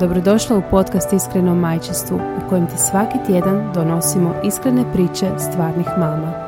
Dobrodošla u podcast Iskreno majčinstvu u kojem ti svaki tjedan donosimo iskrene priče stvarnih mama.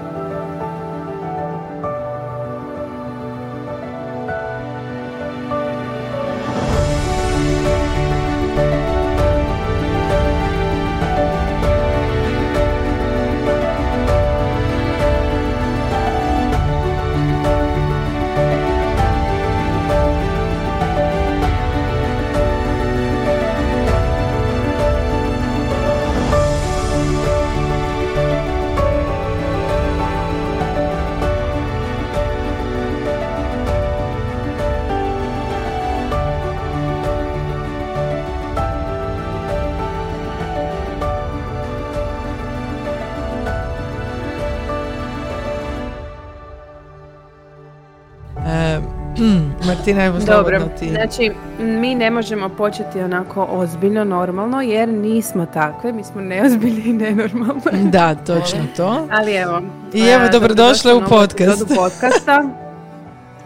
Dobro, ti. znači mi ne možemo početi onako ozbiljno, normalno, jer nismo takve, mi smo neozbiljni i nenormalne. Da, točno to. Ali evo. I evo, e, dobrodošle u podcast. epizodu podcasta.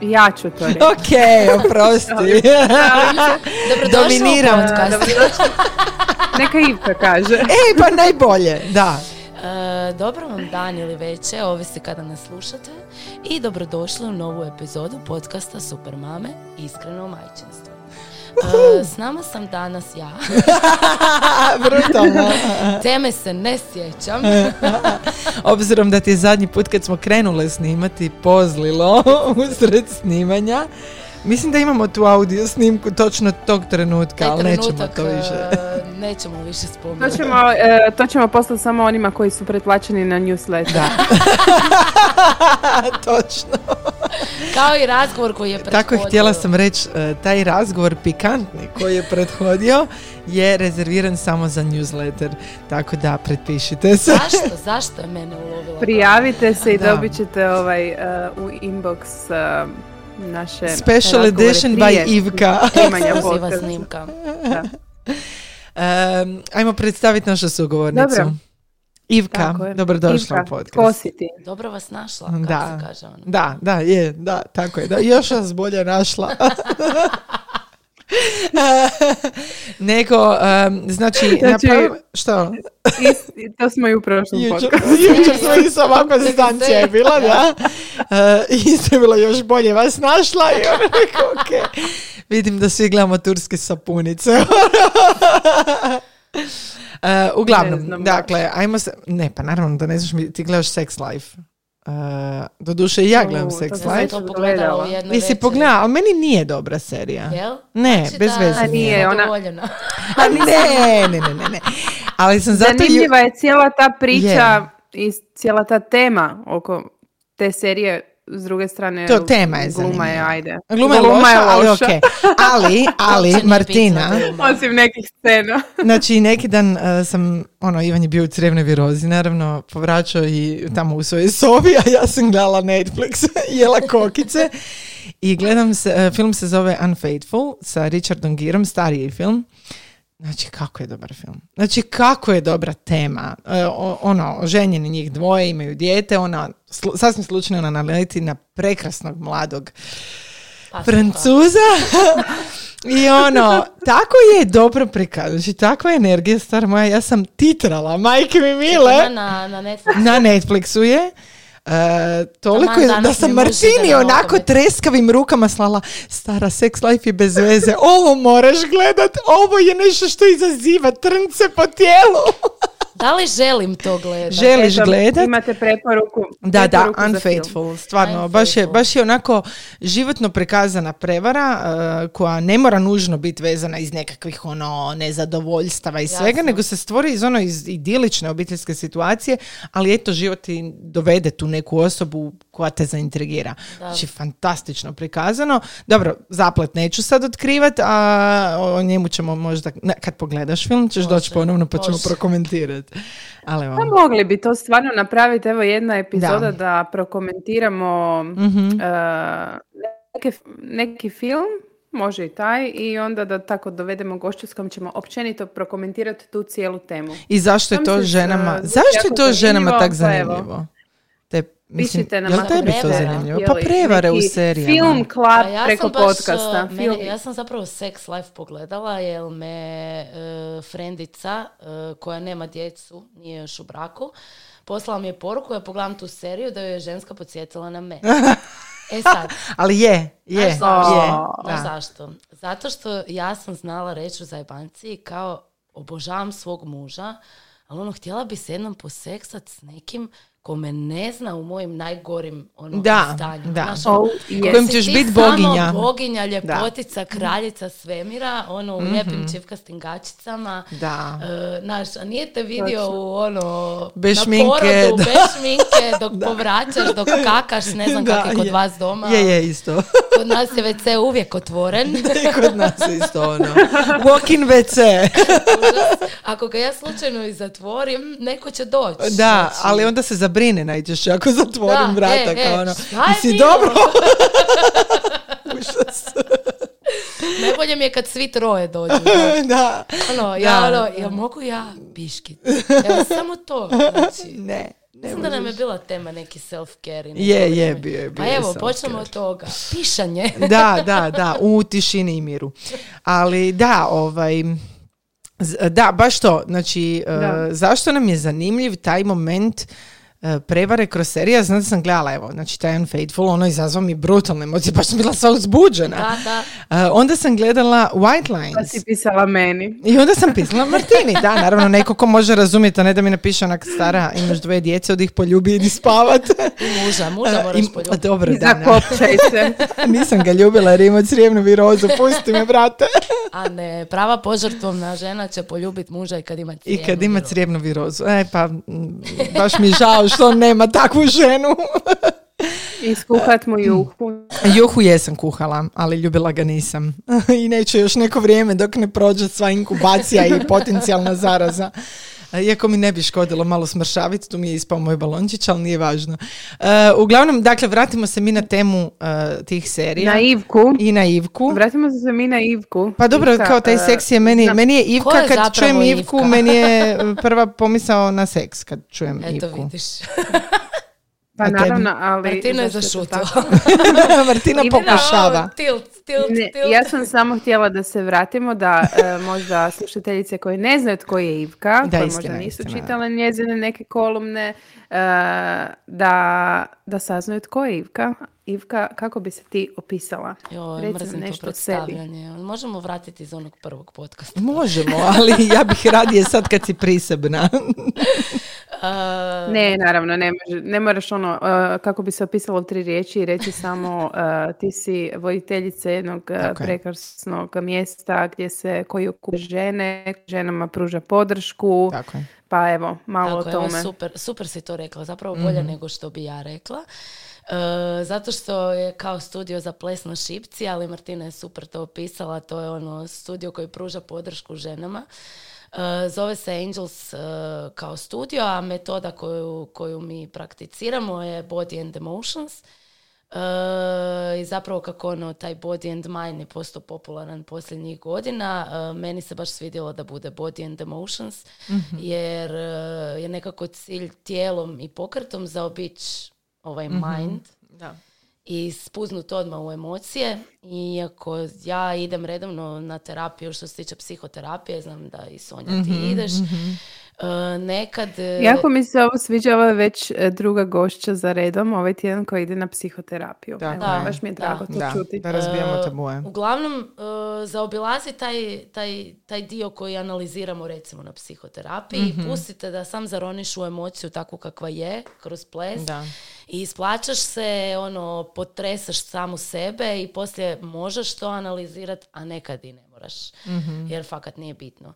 Ja ću to reći. Ok, oprosti. Dominiram. u podcast. Dobrodošli. Neka Ivka kaže. Ej, pa najbolje, da. Dobro vam dan ili veče, ovisi kada nas slušate. I dobrodošli u novu epizodu podcasta Super Mame, Iskreno majčinstvo. E, s nama sam danas ja. Brutalno. Teme se ne sjećam. Obzirom da ti je zadnji put kad smo krenule snimati pozlilo usred snimanja, mislim da imamo tu audio snimku točno tog trenutka, ali nećemo trenutak, to više. e, nećemo više To spominjati. ćemo, e, to ćemo poslati samo onima koji su pretplaćeni na newsletter. Da. Točno. Kao i razgovor koji je prethodio. Tako je htjela sam reći, e, taj razgovor pikantni koji je prethodio je rezerviran samo za newsletter. Tako da, pretpišite se. Zašto? Zašto je mene ulovila? Prijavite se i Da. dobit ćete ovaj, u inbox naše Special edition prije by Ivka. snimka. Da. Um, ajmo predstaviti našu sugovornicu. Dobro. Ivka, dobrodošla Ivka, u podcast. Ko si ti? Dobro vas našla, Da. kako se kaže ono. Da, da, je, da, tako je. Da, još vas bolje našla. Nego, em, znači, Znači- napravi- što? I, i to smo i u prošlom podcastu. jučer smo isto ovako distancija je bila, da. E, isto je bilo još bolje vas našla i ono rekao, ok. Vidim da svi gledamo turske sapunice. E, uglavnom, Ne znam dakle, ajmo se, ne, pa naravno da ne znaš mi, ti gledaš Sex Life. Uh, doduše i ja gledam U, to Sex Life. to Life. pogledala ali meni nije dobra serija. Jel? Ne, Znači bez da veze A nije. ona-. A ne, ne, ne, ne, ne. Ali sam zato... ju- Zanimljiva je cijela ta priča i cijela ta tema oko te serije s druge strane To tema je gluma je ajde Gluma je loša, ali okej. Ali, ali, Uopće nije Martina, gluma. osim nekih scena znači neki dan uh, sam, ono, Ivan je bio u crevnoj virozi, naravno, povraćao i tamo u svojoj sobi, a ja sam gledala Netflix, jela kokice i gledam se, uh, film se zove Unfaithful sa Richardom Gerom, stariji film. Znači, kako je dobar film. Znači, kako je dobra tema. E, ono, oženjeni njih dvoje, imaju dijete, ona, slu- sasvim slučajno ona naleti na prekrasnog mladog Pa, Francuza. I ono, tako je dobro prikazano. Znači, takva je energija, stara moja, ja sam titrala, majke mi mile. Na, na Netflixu. Na Netflixu je. E, toliko je da sam Martini na onako treskavim rukama slala stara sex life je bez veze, ovo moraš gledat, ovo je nešto što izaziva trnce po tijelu. Da li želim to gledati? Želiš Eto, gledat? imate preporuku Da, da. Unfaithful, stvarno, baš je, baš je onako životno prikazana prevara uh, koja ne mora nužno biti vezana iz nekakvih ono nezadovoljstava i svega, Jasno. nego se stvori iz ono iz idilične obiteljske situacije, ali eto život ti dovede tu neku osobu koja te zaintrigira. Znači, fantastično prikazano. Dobro, zaplet neću sad otkrivat, a o njemu ćemo možda, ne, kad pogledaš film, ćeš Može, doći ponovno pa ćemo može. prokomentirati. Ali evo. Pa mogli bi to stvarno napraviti, evo jedna epizoda da, prokomentiramo Mhm. e, neke- neki film, može i taj, i onda da tako dovedemo gošću s kojom ćemo općenito prokomentirati tu cijelu temu. I zašto je Sam to ženama, uh, zašto je to ženama zanimljivo, tak pa zanimljivo? Mislim, Pišite nam tebi to zanimljivo? Pa prevare u serijama. Film klub Pa ja preko sam baš, podcasta. uh, Film. mene- ja sam zapravo Sex Life pogledala jer me uh, frendica uh, koja nema djecu, nije još u braku, poslala mi je poruku, ja pogledam tu seriju da joj je ženska podsjetila na mene. E sad, Ali je, je, Znaš zašto? je. Znaš da. zašto? Zato što ja sam znala reći u zajebanci kao obožavam svog muža, ali ono, htjela bi se jednom poseksat s nekim ko me ne zna u mojim najgorim ono, Da, stanju. da. Znaš, ko yes. Kojem si ćeš ti bit samo boginja. boginja, ljepotica, kraljica svemira, ono, u lijepim čivkastim gačicama. Mhm. Da. E, znaš, a nije te vidio u ono, Bez na šminke, porodu, da. bez šminke, dok povraćaš, dok kakaš, ne znam Da, kako je kod je. vas doma. Je, je, isto. Kod nas je WC uvijek otvoren. I kod nas je isto ono. Walk-in WC. Ako ga ja slučajno i zatvorim, neko će doći. Da, Znači, ali onda se zabrine najčešće ako zatvorim Da, vrata. e, kao e, ono, je "Jesi bilo?" dobro? Najbolje mi je kad svi troje dođu. da. Ono, ja, Da, ono, da. ja mogu ja biškit. Evo, samo to. Znači, Ne, ne Mislim da nam je bila tema neki self-care. i Je, je, vrijeme. bio je, bio Pa je evo, počnemo od toga. Pišanje. da, da, da, u tišini i miru. Ali da, ovaj, da, baš to, znači, e, Da. zašto nam je zanimljiv taj moment e, prevare kroz serija, znam da sam gledala, evo, znači taj Unfaithful, ono izazvao mi brutalne emocije, baš sam bila sva uzbuđena. Da, da. E, onda sam gledala White Pa Lines. si pisala meni. I onda sam pisala Martini, da, naravno, neko ko može razumjeti, a ne da mi napiše onak stara, imaš dvoje djece, od ih poljubi i idi spavat. I muža, muža E, moraš i- poljubiti. Dobro, I da, da. zakopčaj se. Nisam ga ljubila jer ima crijevnu virozu, pusti me, brate. A ne, prava požrtvovna žena će poljubiti muža i kad ima I cijenu. kad ima crijevnu virozu. E, pa, baš mi žao što on nema takvu ženu. I skuhat mu juhu. Juhu jesam kuhala, ali ljubila ga nisam. I neću još neko vrijeme dok ne prođe sva inkubacija i potencijalna zaraza. Iako mi ne bi škodilo malo smršaviti, tu mi je ispao moj balončić, ali nije važno. E, uglavnom, dakle, vratimo se mi na temu e, tih serija. Na Ivku. I na Ivku. Vratimo se mi na Ivku. Pa dobro, Ivka, kao taj e, seks je meni, meni je Ivka, je kad čujem Ivku, Ivka? meni je prva pomisao na seks kad čujem Eto Ivku. vidiš. Pa A tebi? naravno, ali... Martina je zašutila. Martina pokušava. Tilt, tilt, Ne, tilt. ja sam samo htjela da se vratimo da e, možda slušateljice koje ne znaju tko je Ivka, Da, koje istina, možda nisu istina. čitale njezine neke kolumne, e, da, da saznaju tko je Ivka. Ivka, kako bi se ti opisala? Nam mrzim to o sebi. predstavljanje. Možemo vratiti iz onog prvog podcasta. Možemo, ali ja bih radije sad kad si prisebna. Uh, Ne, naravno, ne, može- ne moraš ono, e, kako bi se opisalo u tri riječi i reći samo e, ti si voditeljica jednog Tako je. prekrasnog mjesta gdje se koji okuplja žene, ženama pruža podršku, Tako je. pa evo, malo Tako o tome. super, super si to rekla, zapravo bolje nego što bi ja rekla. E, zato što je kao studio za ples na šipci, ali Martina je super to opisala, to je ono studio koji pruža podršku ženama. E, zove se Angels e, kao studio, a metoda koju, koju mi prakticiramo je Body and Emotions. E, I zapravo kako ono, taj body and mind je postao popularan posljednjih godina, e, meni se baš svidjelo da bude body and emotions, jer e, je nekako cilj tijelom i pokretom zaobići ovaj mind Da. I spuznut odmah u emocije. Iako ja idem redovno na terapiju što se tiče psihoterapije, znam da i Sonja ti ideš. E, nekad... e, Jako mi se ovo sviđa, ovo je već e, druga gošća za redom ovaj tjedan koji ide na psihoterapiju. Evo, je. baš mi je Da. drago to Da, čuti. da razbijamo E, tabue. Uglavnom, e, zaobilazi taj, taj, taj dio koji analiziramo recimo na psihoterapiji Mhm. i pustite da sam zaroniš u emociju takvu kakva je, kroz ples. Da. I isplaćaš se, ono, potresaš samu sebe i poslije možeš to analizirati, a nekad i ne moraš. Mhm. Jer fakat nije bitno.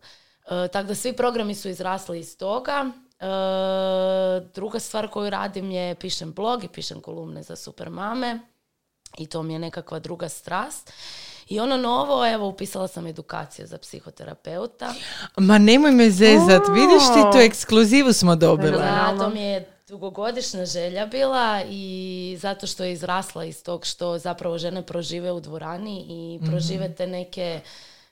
E, tako da svi programi su izrasli iz toga. E, druga stvar koju radim je pišem blog i pišem kolumne za super mame i to mi je nekakva druga strast. I ono novo, evo, upisala sam edukaciju za psihoterapeuta. Ma nemoj me zezat, vidiš ti tu ekskluzivu smo dobile. Da, to mi je dugogodišnja želja bila i zato što je izrasla iz tog što zapravo žene prožive u dvorani i prožive te neke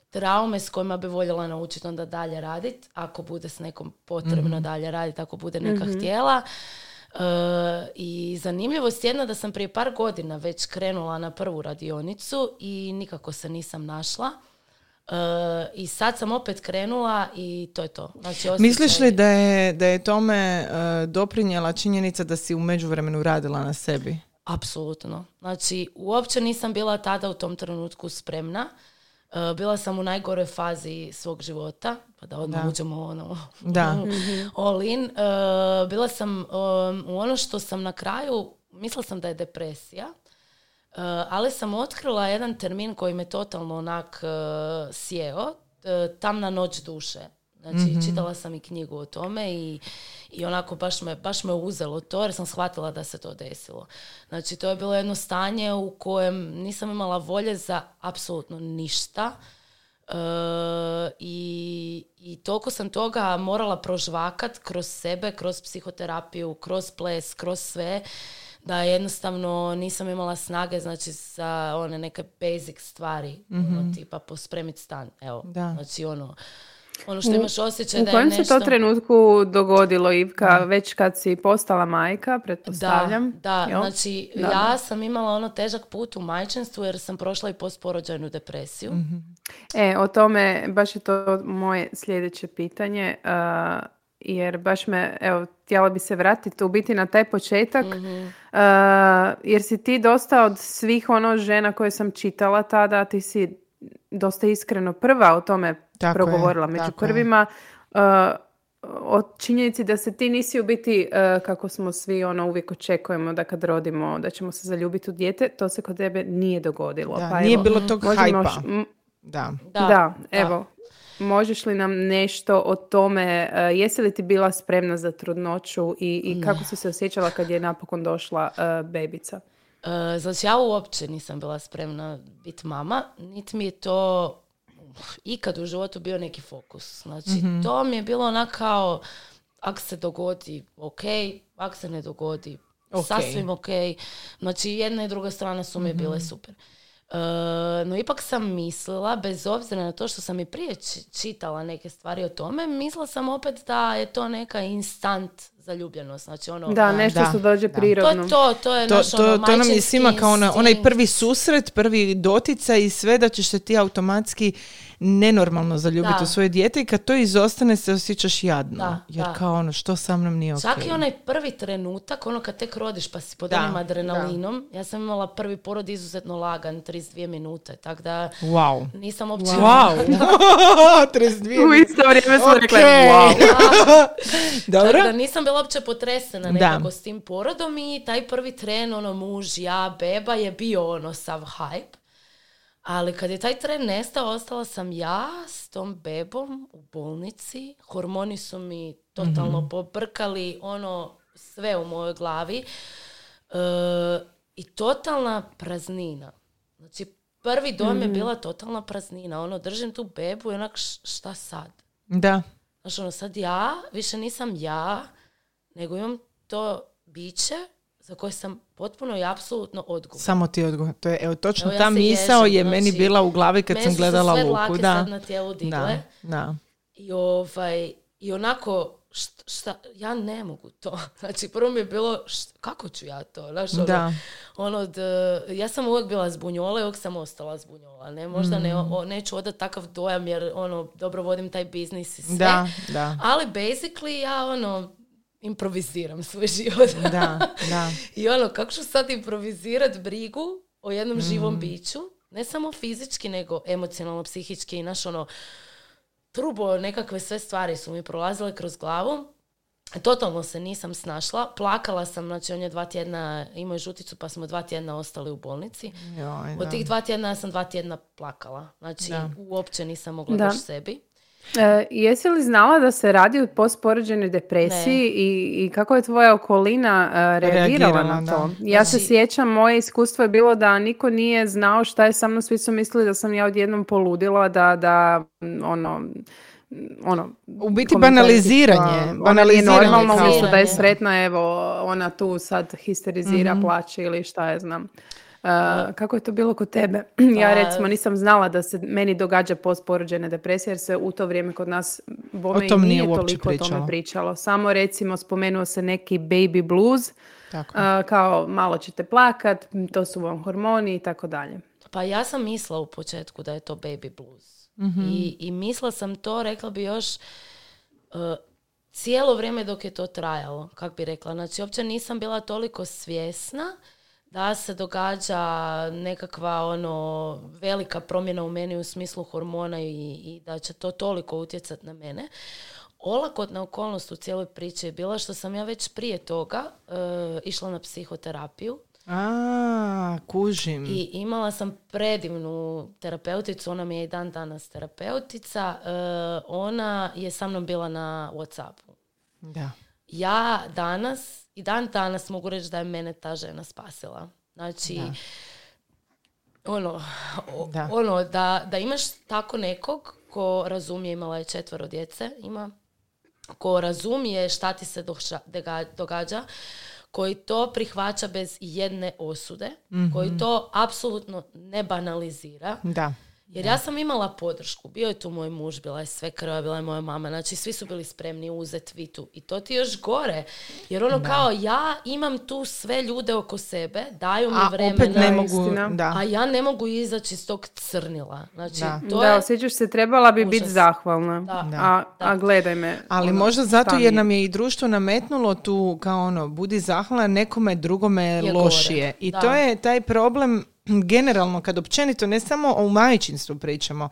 traume s kojima bi voljela naučiti onda dalje raditi, ako bude s nekom potrebno dalje raditi, ako bude neka htjela. E, I zanimljivost jedna da sam prije par godina već krenula na prvu radionicu i nikako se nisam našla. E, I sad sam opet krenula i to je to. Znači, Misliš li da je, da je tome e, doprinjela činjenica da si u međuvremenu radila na sebi? Apsolutno. Znači, uopće nisam bila tada u tom trenutku spremna. E, bila sam u najgoroj fazi svog života, pa da odmah Da. uđemo ono, Da. all in. E, bila sam um, u ono što sam na kraju, mislila sam da je depresija, e, ali sam otkrila jedan termin koji me totalno onak e, sjeo, e, tamna noć duše. Znači, čitala sam i knjigu o tome i, i onako baš me, baš me uzelo to jer sam shvatila da se to desilo. Znači, to je bilo jedno stanje u kojem nisam imala volje za apsolutno ništa. I, I toliko sam toga morala prožvakat kroz sebe, kroz psihoterapiju, kroz ples, kroz sve, da jednostavno nisam imala snage znači za one neke basic stvari, ono, tipa pospremiti stan. Evo, Da. znači ono, ono što imaš osjećaj U da je kojem nešto... se to trenutku dogodilo, Ivka, već kad si postala majka, pretpostavljam? Da, da. jel? znači Da, ja da. sam imala ono težak put u majčinstvu jer sam prošla i postporođajnu depresiju. E, o tome, baš je to moje sljedeće pitanje, a, jer baš me, evo, htjela bi se vratiti u biti na taj početak, a, jer si ti dosta od svih ono žena koje sam čitala tada, ti si dosta iskreno prva o tome Tako je, progovorila među tako je. prvima. A, o činjenici da se ti nisi u biti, a, kako smo svi ono uvijek očekujemo da kad rodimo da ćemo se zaljubiti u dijete, to se kod tebe nije dogodilo. Da, pa nije evo, bilo tog hajpa. š- m- Da. da, evo. Možeš li nam nešto o tome, e, jesi li ti bila spremna za trudnoću i, i kako si se osjećala kad je napokon došla e, bebica? E, znači ja uopće nisam bila spremna biti mama, niti mi je to ikad u životu bio neki fokus. Znači to mi je bilo onak kao, ako se dogodi, ok, ako se ne dogodi, Ok. sasvim ok. Znači jedna i druga strana su mi bile super. E, no ipak sam mislila, bez obzira na to što sam i prije či- čitala neke stvari o tome, mislila sam opet da je to neka instant zaljubljenost. Znači ono, Da, nešto da, što dođe da. to prirodno. je to, to je To, naš to, ono, to nam je svima kao ona, onaj prvi susret, prvi doticaj i sve da ćeš se ti automatski nenormalno zaljubiti Da. u svoje dijete i kad to izostane se osjećaš jadno. Da, jer da. kao ono, što sa mnom nije Čak okej. i onaj prvi trenutak, ono kad tek rodiš pa si pod Da, onim adrenalinom, ja sam imala prvi porod izuzetno lagan, 32 minute, tako da Wow. nisam uopće... Wow. 32 U isto vrijeme smo rekli, Okej. wow. Dobro. Tako da nisam bila uopće potresena Da. nekako s tim porodom i taj prvi tren, ono muž, ja, beba je bio ono sav hype. Ali kad je taj tren nestao, ostala sam ja s tom bebom u bolnici. Hormoni su mi totalno pobrkali, ono, sve u mojoj glavi. E, I totalna praznina. Znači, prvi dojam je bila totalna praznina. Ono, držim tu bebu i onak, šta sad? Da. Znaš, ono, sad ja više nisam ja, nego imam to biće za koje sam potpuno i apsolutno odgovorna. Samo ti odgovor. To je, evo, točno Evo, ja ta misao ježim, je meni znači, bila u glavi kad Meni sam su gledala sve Luku. Da. sad na tijelu digle. Da, da. I, ovaj, I onako, št- šta, ja ne mogu to. Znači, prvo mi je bilo, št- kako ću ja to? Znaš, ono, Da. ono d- ja sam uvijek bila zbunjola i uvijek sam ostala zbunjola. Ne, možda ne, Mm. o, neću odati takav dojam jer ono, dobro vodim taj biznis i sve. Da, da. Ali basically ja ono, improviziram svoj život. Da, da. I ono, kako ću sad improvizirat brigu o jednom Mm. živom biću, ne samo fizički, nego emocionalno, psihički i naš ono, trubo, nekakve sve stvari su mi prolazile kroz glavu. Totalno se nisam snašla. Plakala sam, znači on je dva tjedna imao je žuticu pa smo dva tjedna ostali u bolnici. Joj, Od tih dva tjedna ja sam dva tjedna plakala. Znači Da. uopće nisam mogla Da. doći sebi. E, jesi li znala da se radi o postporođenoj depresiji i, i kako je tvoja okolina e, reagirala, Reagirala, na to? da. Ja se Znači- sjećam, moje iskustvo je bilo da niko nije znao šta je sa mnom, svi su mislili da sam ja odjednom poludila, da, da m, ono, m, ono, U biti banaliziranje, Ona nije banaliziranje normalno, kao- umjesto da je sretna, evo, ona tu sad histerizira, Mhm. plaće ili šta je znam. E, kako je to bilo kod tebe? ja recimo nisam znala da se meni događa postporođene depresije jer se u to vrijeme kod nas bome i nije toliko o pričalo. tome pričalo. Samo recimo spomenuo se neki baby blues, Tako. e, kao malo ćete plakat, to su vam hormoni i tako dalje. Pa ja sam mislila u početku da je to baby blues. Mhm. I, I mislila sam to, rekla bi još, uh, cijelo vrijeme dok je to trajalo, kak bi rekla. Znači, uopće nisam bila toliko svjesna da se događa nekakva ono velika promjena u meni u smislu hormona i, i da će to toliko utjecati na mene. Olakotna okolnost u cijeloj priči je bila što sam ja već prije toga uh, išla na psihoterapiju A, kužim. i imala sam predivnu terapeuticu, ona mi je i dan danas terapeutica. e, ona je sa mnom bila na Whatsappu. Da. Ja danas, i dan danas mogu reći da je mene ta žena spasila. Znači, ono, o- Da. ono da, da imaš tako nekog ko razumije, imala je četvero djece, ima, ko razumije šta ti se doša- dega- događa, koji to prihvaća bez jedne osude, koji to apsolutno ne banalizira. Da. Jer ja sam imala podršku. Bio je tu moj muž, bila je sve krva, bila je moja mama. Znači, svi su bili spremni uzeti Vitu. I to ti je još gore. Jer ono kao, ja imam tu sve ljude oko sebe, daju mi A vremena. opet ne Da, mogu, istina. da. A ja ne mogu izaći iz tog crnila. Znači, Da. to da, je... osjećaš se, trebala bi biti zahvalna. Da. Da. A, Da. a gledaj me. Ali ono, možda zato jer je? nam je i društvo nametnulo tu kao ono, budi zahvalan nekome drugome Je lošije. gore, I da. to je taj problem generalno kad općenito ne samo o majčinstvu pričamo.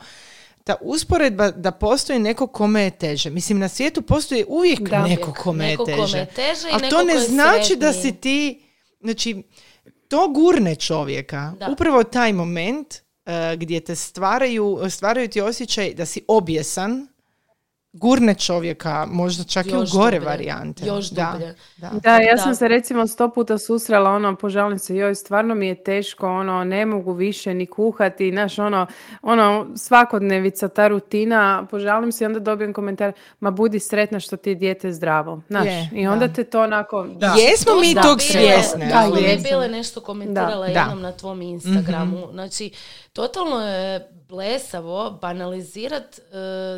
Ta usporedba da postoji neko kome je teže. Mislim, na svijetu postoji uvijek Da. neko kome je teže. kome je teže neko to ne znači da si ti, znači, to gurne čovjeka. Da. Upravo taj moment eh, gdje te stvaraju, stvaraju ti osjećaj da si objesan, gurne čovjeka možda čak i Još u gore dublje. varijante. Još da, dublje. da. Da, ja Da. sam se recimo sto puta susrela, ono, požalim se, joj, stvarno mi je teško, ono, ne mogu više ni kuhati, znaš, ono, ono, svakodnevica, ta rutina, požalim se i onda dobijem komentar, ma budi sretna što ti je dijete zdravo, znaš, Je, i onda da. te to onako, da. Jesmo mi tog svjesne. Da, ali mi jesam. bile nešto komentirala Da. jednom na tvom Instagramu. Znači, totalno je blesavo banalizirat e,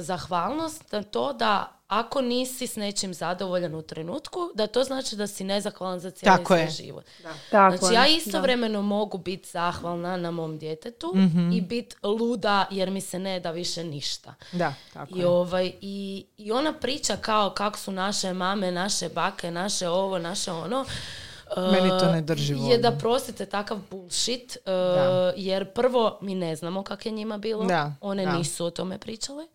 zahvalnost na to da ako nisi s nečim zadovoljan u trenutku, da to znači da si nezahvalan za cijeli Tako svoj je. život. Tako Znači, je, ja da. istovremeno mogu biti zahvalna na mom djetetu Mhm. i biti luda jer mi se ne da više ništa. Da, tako I, je. ovaj, i, I ona priča kao kako su naše mame, naše bake, naše ovo, naše ono. Meni to eh, ne drži Je vodu. da prostite takav bullshit, Da. jer prvo mi ne znamo kak je njima bilo. Da, One da. nisu o tome pričale.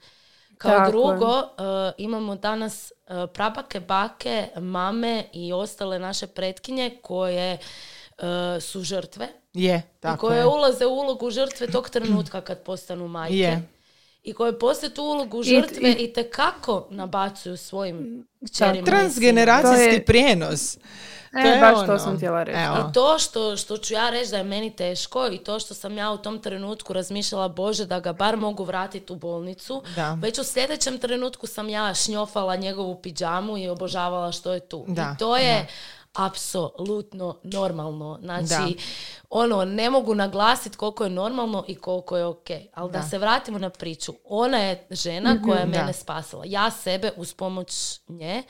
Kao Tako je. drugo, eh, imamo danas prabake, bake, mame i ostale naše pretkinje koje su žrtve. Je, I tako koje je. ulaze u ulogu žrtve tog trenutka kad postanu majke. Je. I koje poslije tu ulogu žrtve i, te kako nabacuju svojim kćerima. i Transgeneracijski je- prijenos. E, je baš to ono, sam htjela reći. evo. I to što, što ću ja reći da je meni teško i to što sam ja u tom trenutku razmišljala, Bože, da ga bar mogu vratiti u bolnicu. Da. Već u sljedećem trenutku sam ja šnjofala njegovu pidžamu i obožavala što je tu. Da, I to je apsolutno normalno. Znači, Da. ono, ne mogu naglasiti koliko je normalno i koliko je ok. Ali da, Da. se vratimo na priču. Ona je žena koja je Da. mene spasila. Ja sebe uz pomoć nje,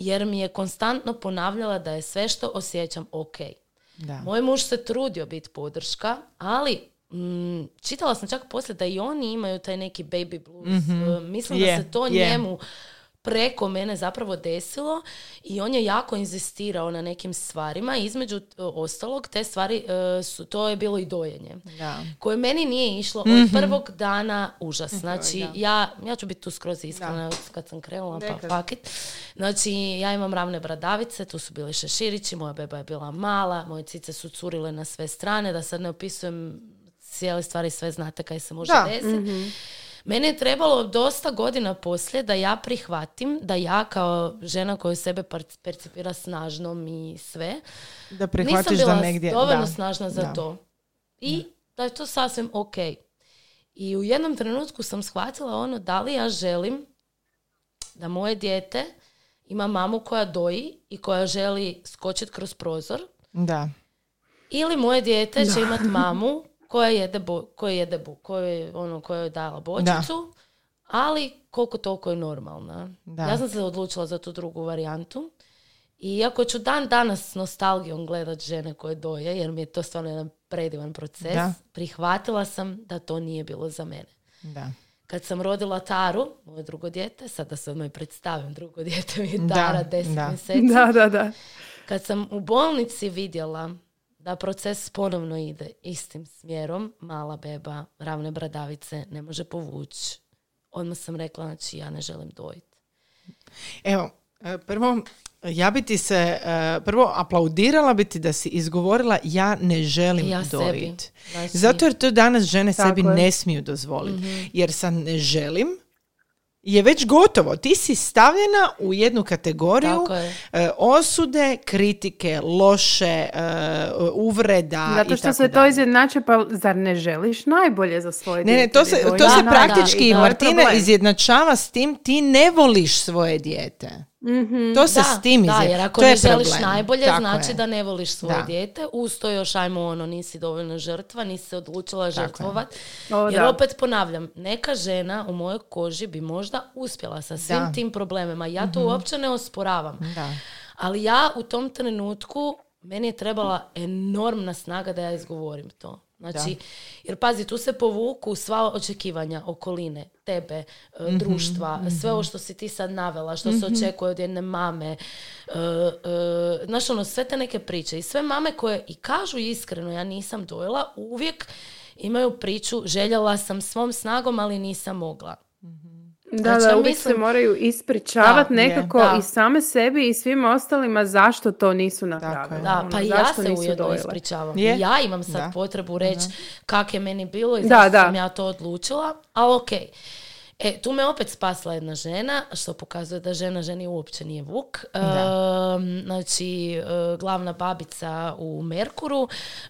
jer mi je konstantno ponavljala da je sve što osjećam ok. Da. Moj muž se trudio biti podrška, ali mm, čitala sam čak poslije da i oni imaju taj neki baby blues. E, Mislim Je, da se to je. njemu preko mene zapravo desilo i on je jako inzistirao na nekim stvarima. Između e, ostalog, te stvari e, su, to je bilo i dojenje. Da. Koje meni nije išlo Mhm. od prvog dana užas. Znači, ja, ja ću biti tu skroz iskrena kad sam krenula, pa Nekad. fuck it. Znači, ja imam ravne bradavice, tu su bili šeširići, moja beba je bila mala, moje cice su curile na sve strane, da sad ne opisujem cijele stvari, sve znate kaj se može Da. desiti. Meni je trebalo dosta godina poslije da ja prihvatim da ja kao žena koja sebe percipira snažnom i sve, Da nisam bila da negdje... dovoljno da. snažna za Da. to. I da je to sasvim ok. I u jednom trenutku sam shvatila ono da li ja želim da moje dijete ima mamu koja doji i koja želi skočiti kroz prozor Da. ili moje dijete će imati mamu koja jede, bo, koja jede bu, koja je, ono, koja je dala bočicu, ali koliko toliko je normalna. Da. Ja sam se odlučila za tu drugu varijantu. I iako ću dan danas s nostalgijom gledat žene koje doje, jer mi je to stvarno jedan predivan proces, Da. prihvatila sam da to nije bilo za mene. Da. Kad sam rodila Taru, moje drugo dijete, sad da se odmah predstavim, drugo dijete mi je Da, Tara, deset da. mjeseci. Da, da, da. Kad sam u bolnici vidjela da proces ponovno ide istim smjerom, mala beba, ravne bradavice, ne može povući, odmah sam rekla, znači ja ne želim dojiti. Evo, e, prvo, ja bi ti se, e, prvo aplaudirala bi ti da si izgovorila ja ne želim Ja sebi. dojit. Znači, Zato jer to danas žene sebi je. ne smiju dozvoliti. Mhm. Jer sa ne želim je već gotovo. Ti si stavljena u jednu kategoriju je. e, osude, kritike, loše, e, uvreda Zato i što tako se to izjednače, pa zar ne želiš najbolje za svoje Ne, ne, dijete to se, to se Da, da, praktički, da, Martina, izjednačava s tim ti ne voliš svoje dijete. To se da, s tim da, izje- jer ako to ne je želiš problem. najbolje, Tako znači je. da ne voliš svoje Da. dijete. Uz to još, ajmo ono, nisi dovoljno žrtva, nisi se odlučila žrtvovat. O, Jer da. opet ponavljam, neka žena u mojoj koži bi možda uspjela sa svim Da. Tim problemima. Ja to uopće ne osporavam. Da. Ali ja u tom trenutku, meni je trebala enormna snaga da ja izgovorim to. Znači, jer pazi, tu se povuku sva očekivanja okoline, tebe, e, Mhm, društva, sve ovo što si ti sad navela, što se očekuje od jedne mame, znaš ono, sve te neke priče. I sve mame koje i kažu iskreno, ja nisam dojela, uvijek imaju priču, željela sam svom snagom, ali nisam mogla. Da, Znači, da, ja uvijek mislim- se moraju ispričavati Da, je. nekako Da. i same sebi i svim ostalima zašto to nisu napravili. je. Da, Ono, pa i ja zašto se ujedno ispričavam. Je. Ja imam sad Da. potrebu reći kak je meni bilo i Da, zašto da. sam ja to odlučila, ali ok. E, tu me opet spasla jedna žena, što pokazuje da žena ženi uopće nije vuk. Znači, e, glavna babica u Merkuru,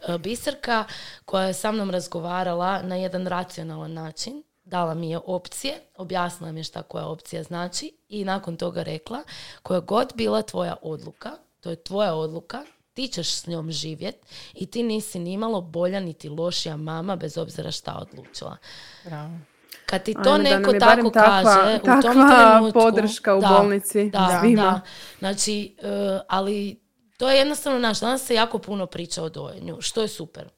e, Biserka, koja je sa mnom razgovarala na jedan racionalan način. Dala mi je opcije, objasnila mi je šta koja opcija znači i nakon toga rekla, koja god bila tvoja odluka, to je tvoja odluka, ti ćeš s njom živjet i ti nisi nimalo bolja niti lošija mama bez obzira šta odlučila. Bravo. Kad ti to Ajme, da neko je tako takva- kaže, u tom takva trenutku... podrška u da, bolnici da, svima. Da, znači, e, ali to je jednostavno naš. Danas se jako puno priča o dojenju, što je super.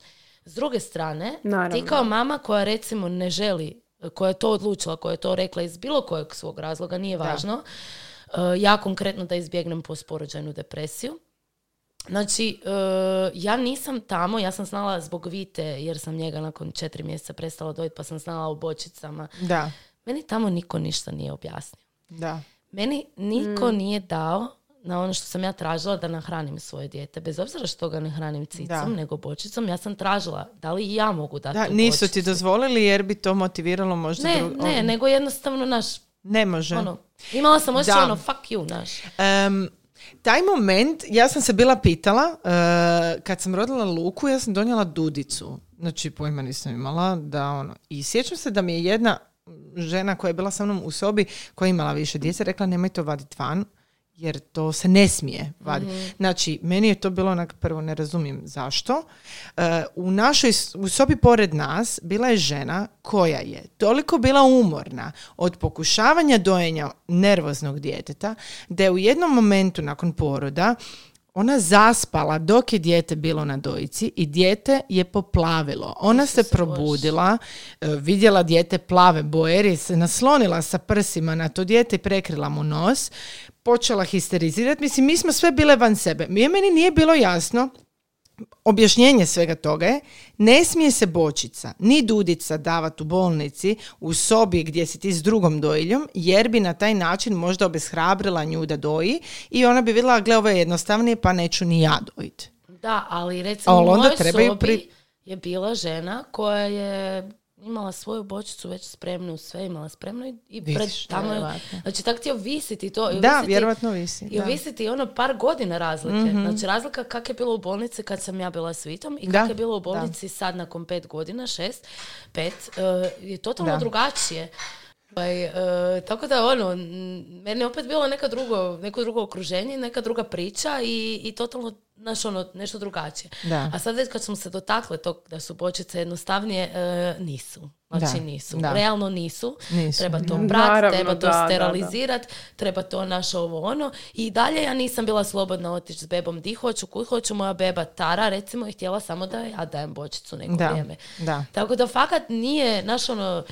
S druge strane, Naravno. ti kao mama koja recimo ne želi, koja je to odlučila, koja je to rekla iz bilo kojeg svog razloga, nije važno, e, ja konkretno da izbjegnem postporođajnu depresiju, Znači, e, ja nisam tamo, ja sam znala zbog Vite, jer sam njega nakon četiri mjeseca prestala dojiti, pa sam znala o bočicama. Da, Meni tamo niko ništa nije objasnio. da. Meni Mm. niko nije dao na ono što sam ja tražila da nahranim svoje dijete. Bez obzira što ga ne hranim cicom, Da. nego bočicom, ja sam tražila da li i ja mogu dati Da, nisu ti bočicu. dozvolili jer bi to motiviralo možda Ne, drug- ne, nego jednostavno, naš, ne može. ono, imala sam osjećaj ono, fuck you, naš. Em, taj moment, ja sam se bila pitala, e, kad sam rodila Luku, ja sam donijela dudicu. Znači, pojma nisam imala da ono... I sjećam se da mi je jedna žena koja je bila sa mnom u sobi, koja je imala više djece, rekla nemoj to vaditi van, jer to se ne smije vaditi. Znači, meni je to bilo onak, prvo ne razumijem zašto. E, u našoj, u sobi pored nas bila je žena koja je toliko bila umorna od pokušavanja dojenja nervoznog djeteta, da je u jednom momentu nakon poroda ona zaspala dok je dijete bilo na dojici i dijete je poplavilo. Ona se probudila, e, vidjela dijete plave boje jer je se naslonila sa prsima na to dijete i prekrila mu nos, počela histerizirati. Mislim, mi smo sve bile van sebe. Mi meni nije bilo jasno objašnjenje svega toga je ne smije se bočica ni dudica davati u bolnici u sobi gdje si ti s drugom dojiljom jer bi na taj način možda obeshrabrila nju da doji i ona bi vidjela gle ovo je jednostavnije pa neću ni ja dojiti. Da, ali recimo Ali u mojoj sobi pri- je bila žena koja je imala svoju bočicu već spremnu, sve imala spremno i, i Vidiš, pred tamo. je-. Znači, tak ti ovisiti to. i Da, ovisiti- vjerovatno visi. I da. Ovisiti ono par godina razlike. Znači razlika kak je bilo u bolnici kad sam ja bila s Vitom i Da, kak je bilo u bolnici sad nakon pet godina, šest, pet, eh, je totalno Da. drugačije. Ovaj, eh, tako da ono, meni je opet bilo neka drugo, neko drugo okruženje, neka druga priča i, i totalno znaš, ono, nešto drugačije. Da. A sad već kad smo se dotakle tog da su bočice jednostavnije, eh, nisu. Znači Da, nisu. da. Realno nisu. Nisu. Treba to Naravno, treba to da, da, da. sterilizirati, treba to naš ovo ono. I dalje ja nisam bila slobodna otići s bebom di hoću, kud hoću. Moja beba Tara, recimo, je htjela samo da ja dajem bočicu neko Da, vrijeme. da. Tako da fakat nije, naš ono,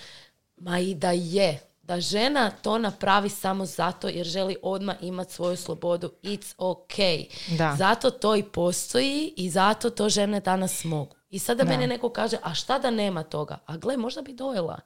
ma i da je, da žena to napravi samo zato jer želi odmah imati svoju slobodu, it's ok. Da. Zato to i postoji i zato to žene danas mogu. I sada mene neko kaže, a šta da nema toga? A gle, možda bi dojela.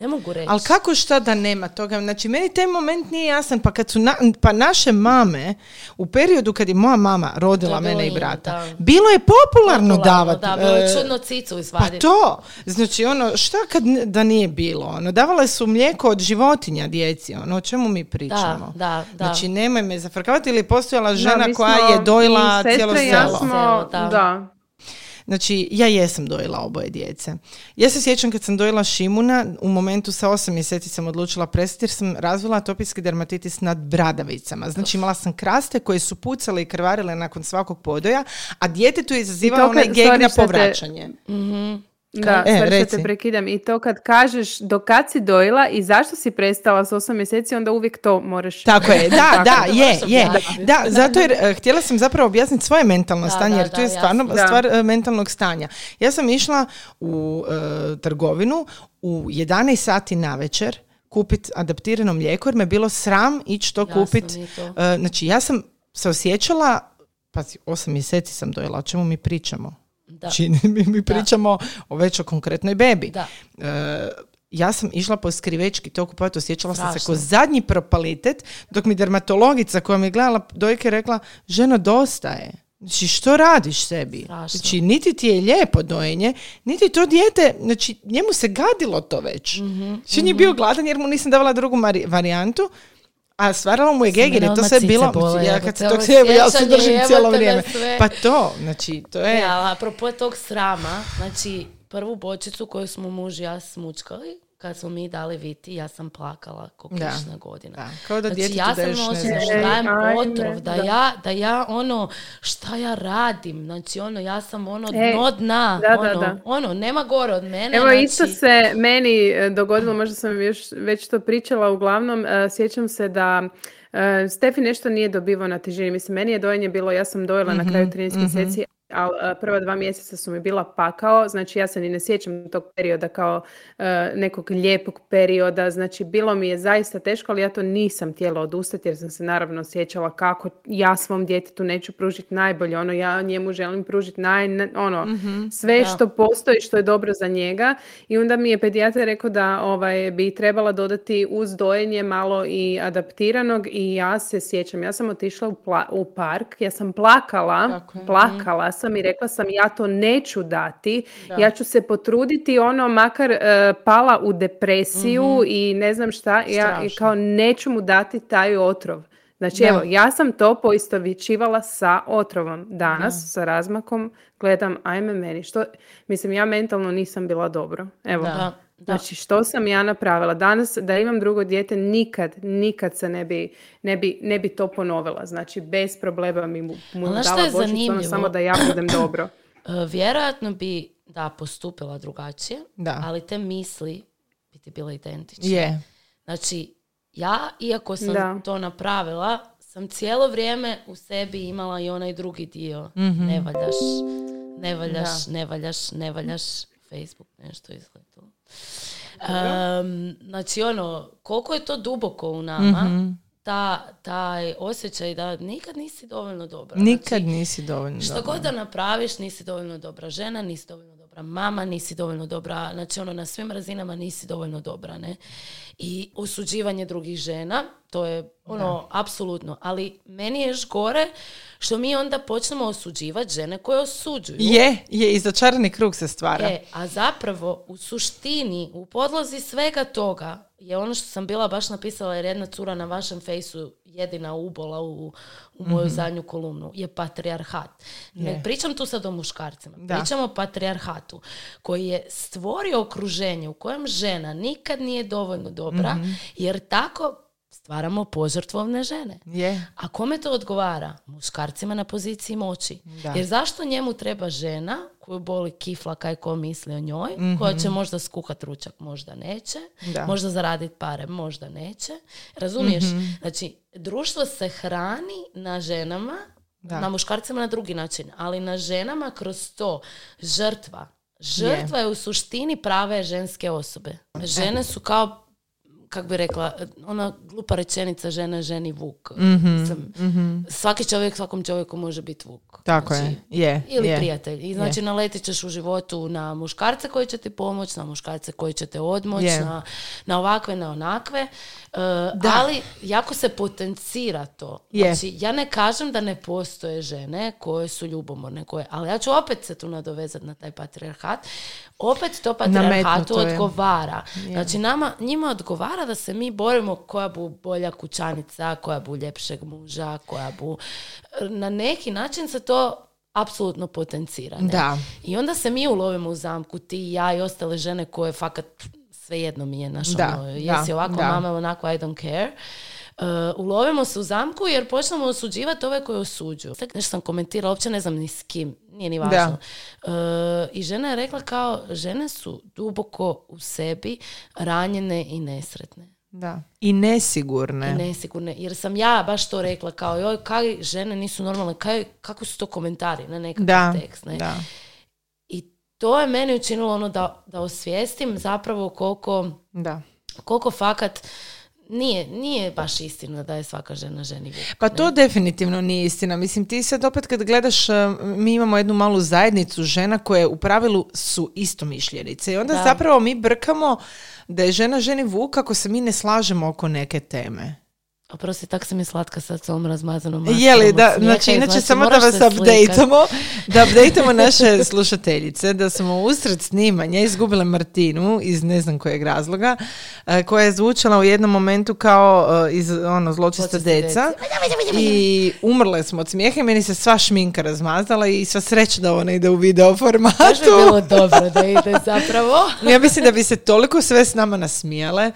Ne mogu reći. Ali kako šta da nema toga? Znači, meni taj moment nije jasan. Pa kad su na- pa naše mame, u periodu kad je moja mama rodila To mene i brata, da. bilo je popularno, Popularno, davati. Da, bilo je e, čudno cicu Pa izvaditi. to, znači ono, šta kad da nije bilo? Ono, davale su mlijeko od životinja djeci, ono, o čemu mi pričamo? da, da. Znači, nemoj me zafrkavati ili je postojala žena Da, mi koja smo- je dojila cijelo i ja selo. smo- Selo, da. da. Znači, ja jesam dojela oboje djece. Ja se sjećam kad sam dojela Šimuna, u momentu sa osam mjeseci sam odlučila prestati jer sam razvila atopijski dermatitis nad bradavicama. Znači, imala sam kraste koje su pucale i krvarile nakon svakog podoja, a djetetu je izazivalo onaj kad- geg sorry na što te- povraćanje. Da, E, sad što te prekidam. I to kad kažeš do kad si dojela i zašto si prestala s osam mjeseci, onda uvijek to moraš... Tako je, da, Tako da, to je, je. objasniti. Da, zato jer eh, htjela sam zapravo objasniti svoje mentalno Da, stanje, da, jer tu da, je stvarno jasno. Da. stvar eh, mentalnog stanja. Ja sam išla u eh, trgovinu u 11 sati na večer kupit adaptirano mlijeko jer me bilo sram ići to Jasno kupit. mi je to. Eh, znači, ja sam se osjećala, pa osam mjeseci sam dojela, o čemu mi pričamo? Da. Znači, mi, mi pričamo o već o konkretnoj bebi. Da. E, ja sam išla po skrivečki to kupovati, osjećala sam se Strašno. kao zadnji propalitet, dok mi dermatologica koja mi je gledala dojke rekla, ženo, dosta je. Znači, što radiš sebi? Strašno. Znači, niti ti je lijepo dojenje, niti to dijete, znači, njemu se gadilo to već. Mhm, Znači, on je bio gladan jer mu nisam davala drugu mari- varijantu, a stvaralo mu je Sad geg jer mene je to sve bilo, bole, ja kad se tog sebe, ja se sjećanje, držim cijelo me vrijeme. Pa to, znači, to je... E, ali apropo tog srama, znači prvu bočicu koju smo muž i ja smučkali, kad smo mi dali viti, ja sam plakala ko kišna godina. Da, kao da znači, ja sam daješ ne nosila, znam da šta. dajem otrov, da, da. ja, da ja ono, šta ja radim, znači ono, ja sam ono E, dno dna, da, ono, da. ono, nema gore od mene. Evo znači, isto se meni e, dogodilo, možda sam još već to pričala, uglavnom e, sjećam se da e, Stefi nešto nije dobivao na težini. Mislim, meni je dojenje bilo, ja sam dojela na kraju 13 mjeseci, ali e, prva dva mjeseca su mi bila pakao, znači ja se ni ne sjećam tog perioda kao e, nekog lijepog perioda, znači bilo mi je zaista teško, ali ja to nisam htjela odustati jer sam se naravno osjećala kako ja svom djetetu neću pružiti najbolje, ono ja njemu želim pružiti naj, ono, sve Da. što postoji što je dobro za njega i onda mi je pedijatar rekao da ovaj, bi trebala dodati uz dojenje malo i adaptiranog i ja se sjećam, ja sam otišla u, pla- u park, ja sam plakala, Tako je. plakala sam i rekla sam ja to neću dati, ja ću se potruditi ono makar e, pala u depresiju i ne znam šta, ja i kao neću mu dati taj otrov. Znači Da. evo, ja sam to poistovjećivala sa otrovom. Danas sa razmakom gledam, ajme meni, što, mislim ja mentalno nisam bila dobro. Evo, Da, da. znači što sam ja napravila? Danas da imam drugo dijete nikad, nikad se ne bi, ne bi, ne bi to ponovila. Znači bez problema mi mu, mu dala je bočicu, ono zanimljivo? samo da ja budem dobro. E, vjerojatno bi, da, postupila drugačije, Da. ali te misli bi ti bile identične. Je. Znači, ja, iako sam Da. to napravila, sam cijelo vrijeme u sebi imala i onaj drugi dio. Mhm. Ne valjaš, ne valjaš, ne valjaš, ne valjaš. Facebook nešto izgledalo. Em, znači, ono, koliko je to duboko u nama, Mhm. ta, taj osjećaj da nikad nisi dovoljno dobra. Nikad Znači, nisi dovoljno što dobra. god da napraviš, nisi dovoljno dobra žena, nisi dovoljno dobra mama, nisi dovoljno dobra, znači ono na svim razinama nisi dovoljno dobra, ne? I osuđivanje drugih žena, to je ono, apsolutno. Ali meni je još gore što mi onda počnemo osuđivati žene koje osuđuju. Je, je, i začarani krug se stvara. E, a zapravo u suštini, u podlozi svega toga je ono što sam bila baš napisala jer jedna cura na vašem fejsu jedina ubola u, u moju Mhm. zadnju kolumnu je patrijarhat. Ne Je. pričam tu sad o muškarcima, Da. pričam o patrijarhatu koji je stvorio okruženje u kojem žena nikad nije dovoljno dobra Mhm. jer tako stvaramo požrtvovne žene. Je. A kome to odgovara? Muškarcima na poziciji moći. Da. Jer zašto njemu treba žena koju boli kifla kaj ko misli o njoj, koja će možda skuhat ručak, možda neće. Da. možda zaraditi pare, možda neće. Razumiješ? Mhm. Znači, društvo se hrani na ženama, Da. na muškarcima na drugi način, ali na ženama kroz to žrtva. Žrtva je u suštini prave ženske osobe. Žene su kao kak bi rekla, ona glupa rečenica žena ženi vuk. Mhm, Mislim, Svaki čovjek svakom čovjeku može biti vuk. Tako Znači, je. Je. Ili je. prijatelj. I znači naletit ćeš u životu na muškarce koji će ti pomoći, na muškarce koji će te odmoći, Je. na, na ovakve, na onakve. E, ali jako se potencira to. Je. Znači, ja ne kažem da ne postoje žene koje su ljubomorne, koje, ali ja ću opet se tu nadovezati na taj patrijarhat. Opet to patrijarhatu je. odgovara. Znači, nama, njima odgovara da se mi borimo koja bu bolja kućanica, koja bu ljepšeg muža, koja bu... Na neki način se to apsolutno potencira. Ne? Da. I onda se mi ulovimo u zamku, ti i ja i ostale žene koje fakat svejedno mi je naš Da, ono, jesi da, ovako da. mama onako I don't care. Uh, ulovimo se u zamku jer počnemo osuđivati ove koje osuđuju. Tek nešto sam komentirala, uopće ne znam ni s kim, nije ni važno. Uh, I žena je rekla kao, žene su duboko u sebi ranjene i nesretne. Da. I nesigurne. I nesigurne. Jer sam ja baš to rekla kao, joj, kaj žene nisu normalne, kaj, kako su to komentari na nekakav Da, tekst. Ne? da. I to je meni učinilo ono da, da osvijestim zapravo koliko, Da. koliko fakat nije, nije baš istina da je svaka žena ženi vuk. Pa to definitivno nije istina. Mislim, ti sad opet kad gledaš, uh, mi imamo jednu malu zajednicu žena koje u pravilu su istomišljenice. I onda Da. zapravo mi brkamo da je žena ženi vuk ako se mi ne slažemo oko neke teme. Oprosti, tak sam je slatka sad s ovom razmazanom maskom Je li, od da, znači inače samo da vas updateamo, da updateamo naše slušateljice, da smo usred snimanja izgubile Martinu iz ne znam kojeg razloga, eh, koja je zvučala u jednom momentu kao eh, iz ono zločista deca i umrle smo od smijeha i meni se sva šminka razmazala i sva sreća da ona ide u video formatu. Baš bi bilo dobro da ide zapravo. Ja mislim da bi se toliko sve s nama nasmijale,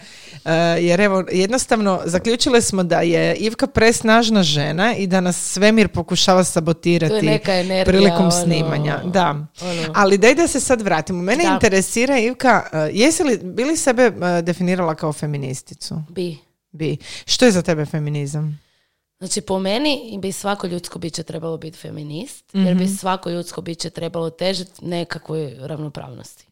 jer evo, jednostavno zaključile smo da je Ivka presnažna žena i da nas svemir pokušava sabotirati neka energija, prilikom ono, snimanja. Da. ono. Ali daj da se sad vratimo. Mene Da. interesira, Ivka, eh, jesi li, bili sebe eh, definirala kao feministicu? Bi. Bi. Što je za tebe feminizam? Znači, po meni bi svako ljudsko biće trebalo biti feminist, jer bi svako ljudsko biće trebalo težiti nekakvoj ravnopravnosti.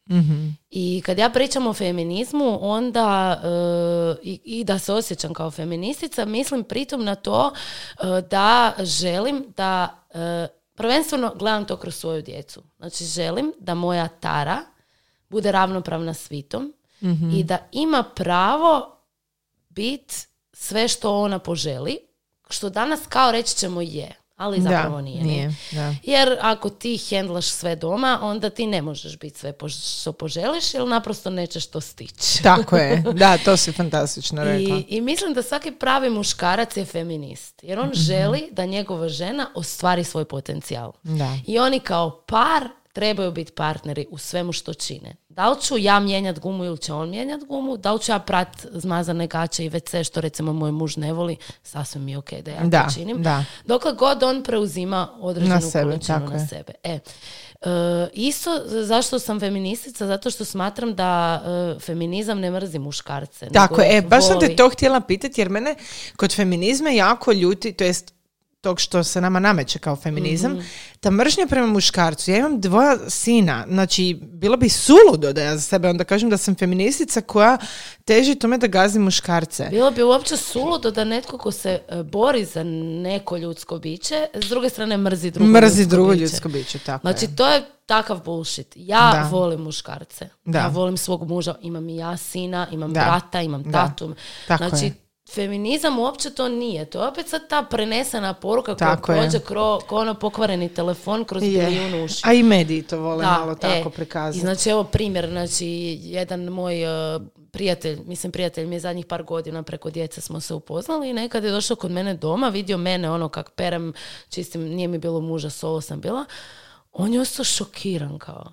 I kad ja pričam o feminizmu, onda e, i, i da se osjećam kao feministica, mislim pritom na to e, da želim da e, prvenstveno gledam to kroz svoju djecu. Znači, želim da moja Tara bude ravnopravna svitom i da ima pravo biti sve što ona poželi, što danas kao reći ćemo je, ali zapravo da, nije. nije. Da. Jer ako ti hendlaš sve doma, onda ti ne možeš biti sve što poželiš, jer naprosto nećeš to stići. Tako je. Da, to si fantastično rekla. I, I mislim da svaki pravi muškarac je feminist. Jer on želi da njegova žena ostvari svoj potencijal. Da. I oni kao par trebaju biti partneri u svemu što čine. Da li ću ja mijenjat gumu ili će on mijenjat gumu, da li ću ja prat zmazane gaće i WC što recimo moj muž ne voli, sasvim mi je ok da ja Da, to činim. da. Dokle god on preuzima određenu Na sebe, količinu tako na je. sebe. E, e, isto zašto sam feministica? Zato što smatram da e, feminizam ne mrzi muškarce. Tako nego je, e, baš sam te to htjela pitati jer mene kod feminizma jako ljuti, to jest tog što se nama nameće kao feminizam, ta mržnja prema muškarcu. Ja imam dvoja sina, znači bilo bi suludo da ja za sebe onda kažem da sam feministica koja teži tome da gazi muškarce. Bilo bi uopće suludo da netko ko se e, bori za neko ljudsko biće, s druge strane mrzi drugo Mrzi ljudsko drugo biće. ljudsko biće, tako Znači, je. to je takav bullshit. Ja Da. volim muškarce. Da. Ja volim svog muža. Imam i ja sina, imam Da. brata, imam tatu. Tako znači, je. Feminizam uopće to nije. To je opet sad ta prenesena poruka koja Tako prođe kro, ko ono pokvareni telefon kroz Je. milijun uši. A i mediji to vole Da, malo tako e, prikazati. Znači evo primjer, znači jedan moj e, prijatelj, mislim prijatelj mi je zadnjih par godina preko djece smo se upoznali i nekad je došao kod mene doma, vidio mene ono kak perem, čistim, nije mi bilo muža, solo sam bila, on je ostao šokiran kao.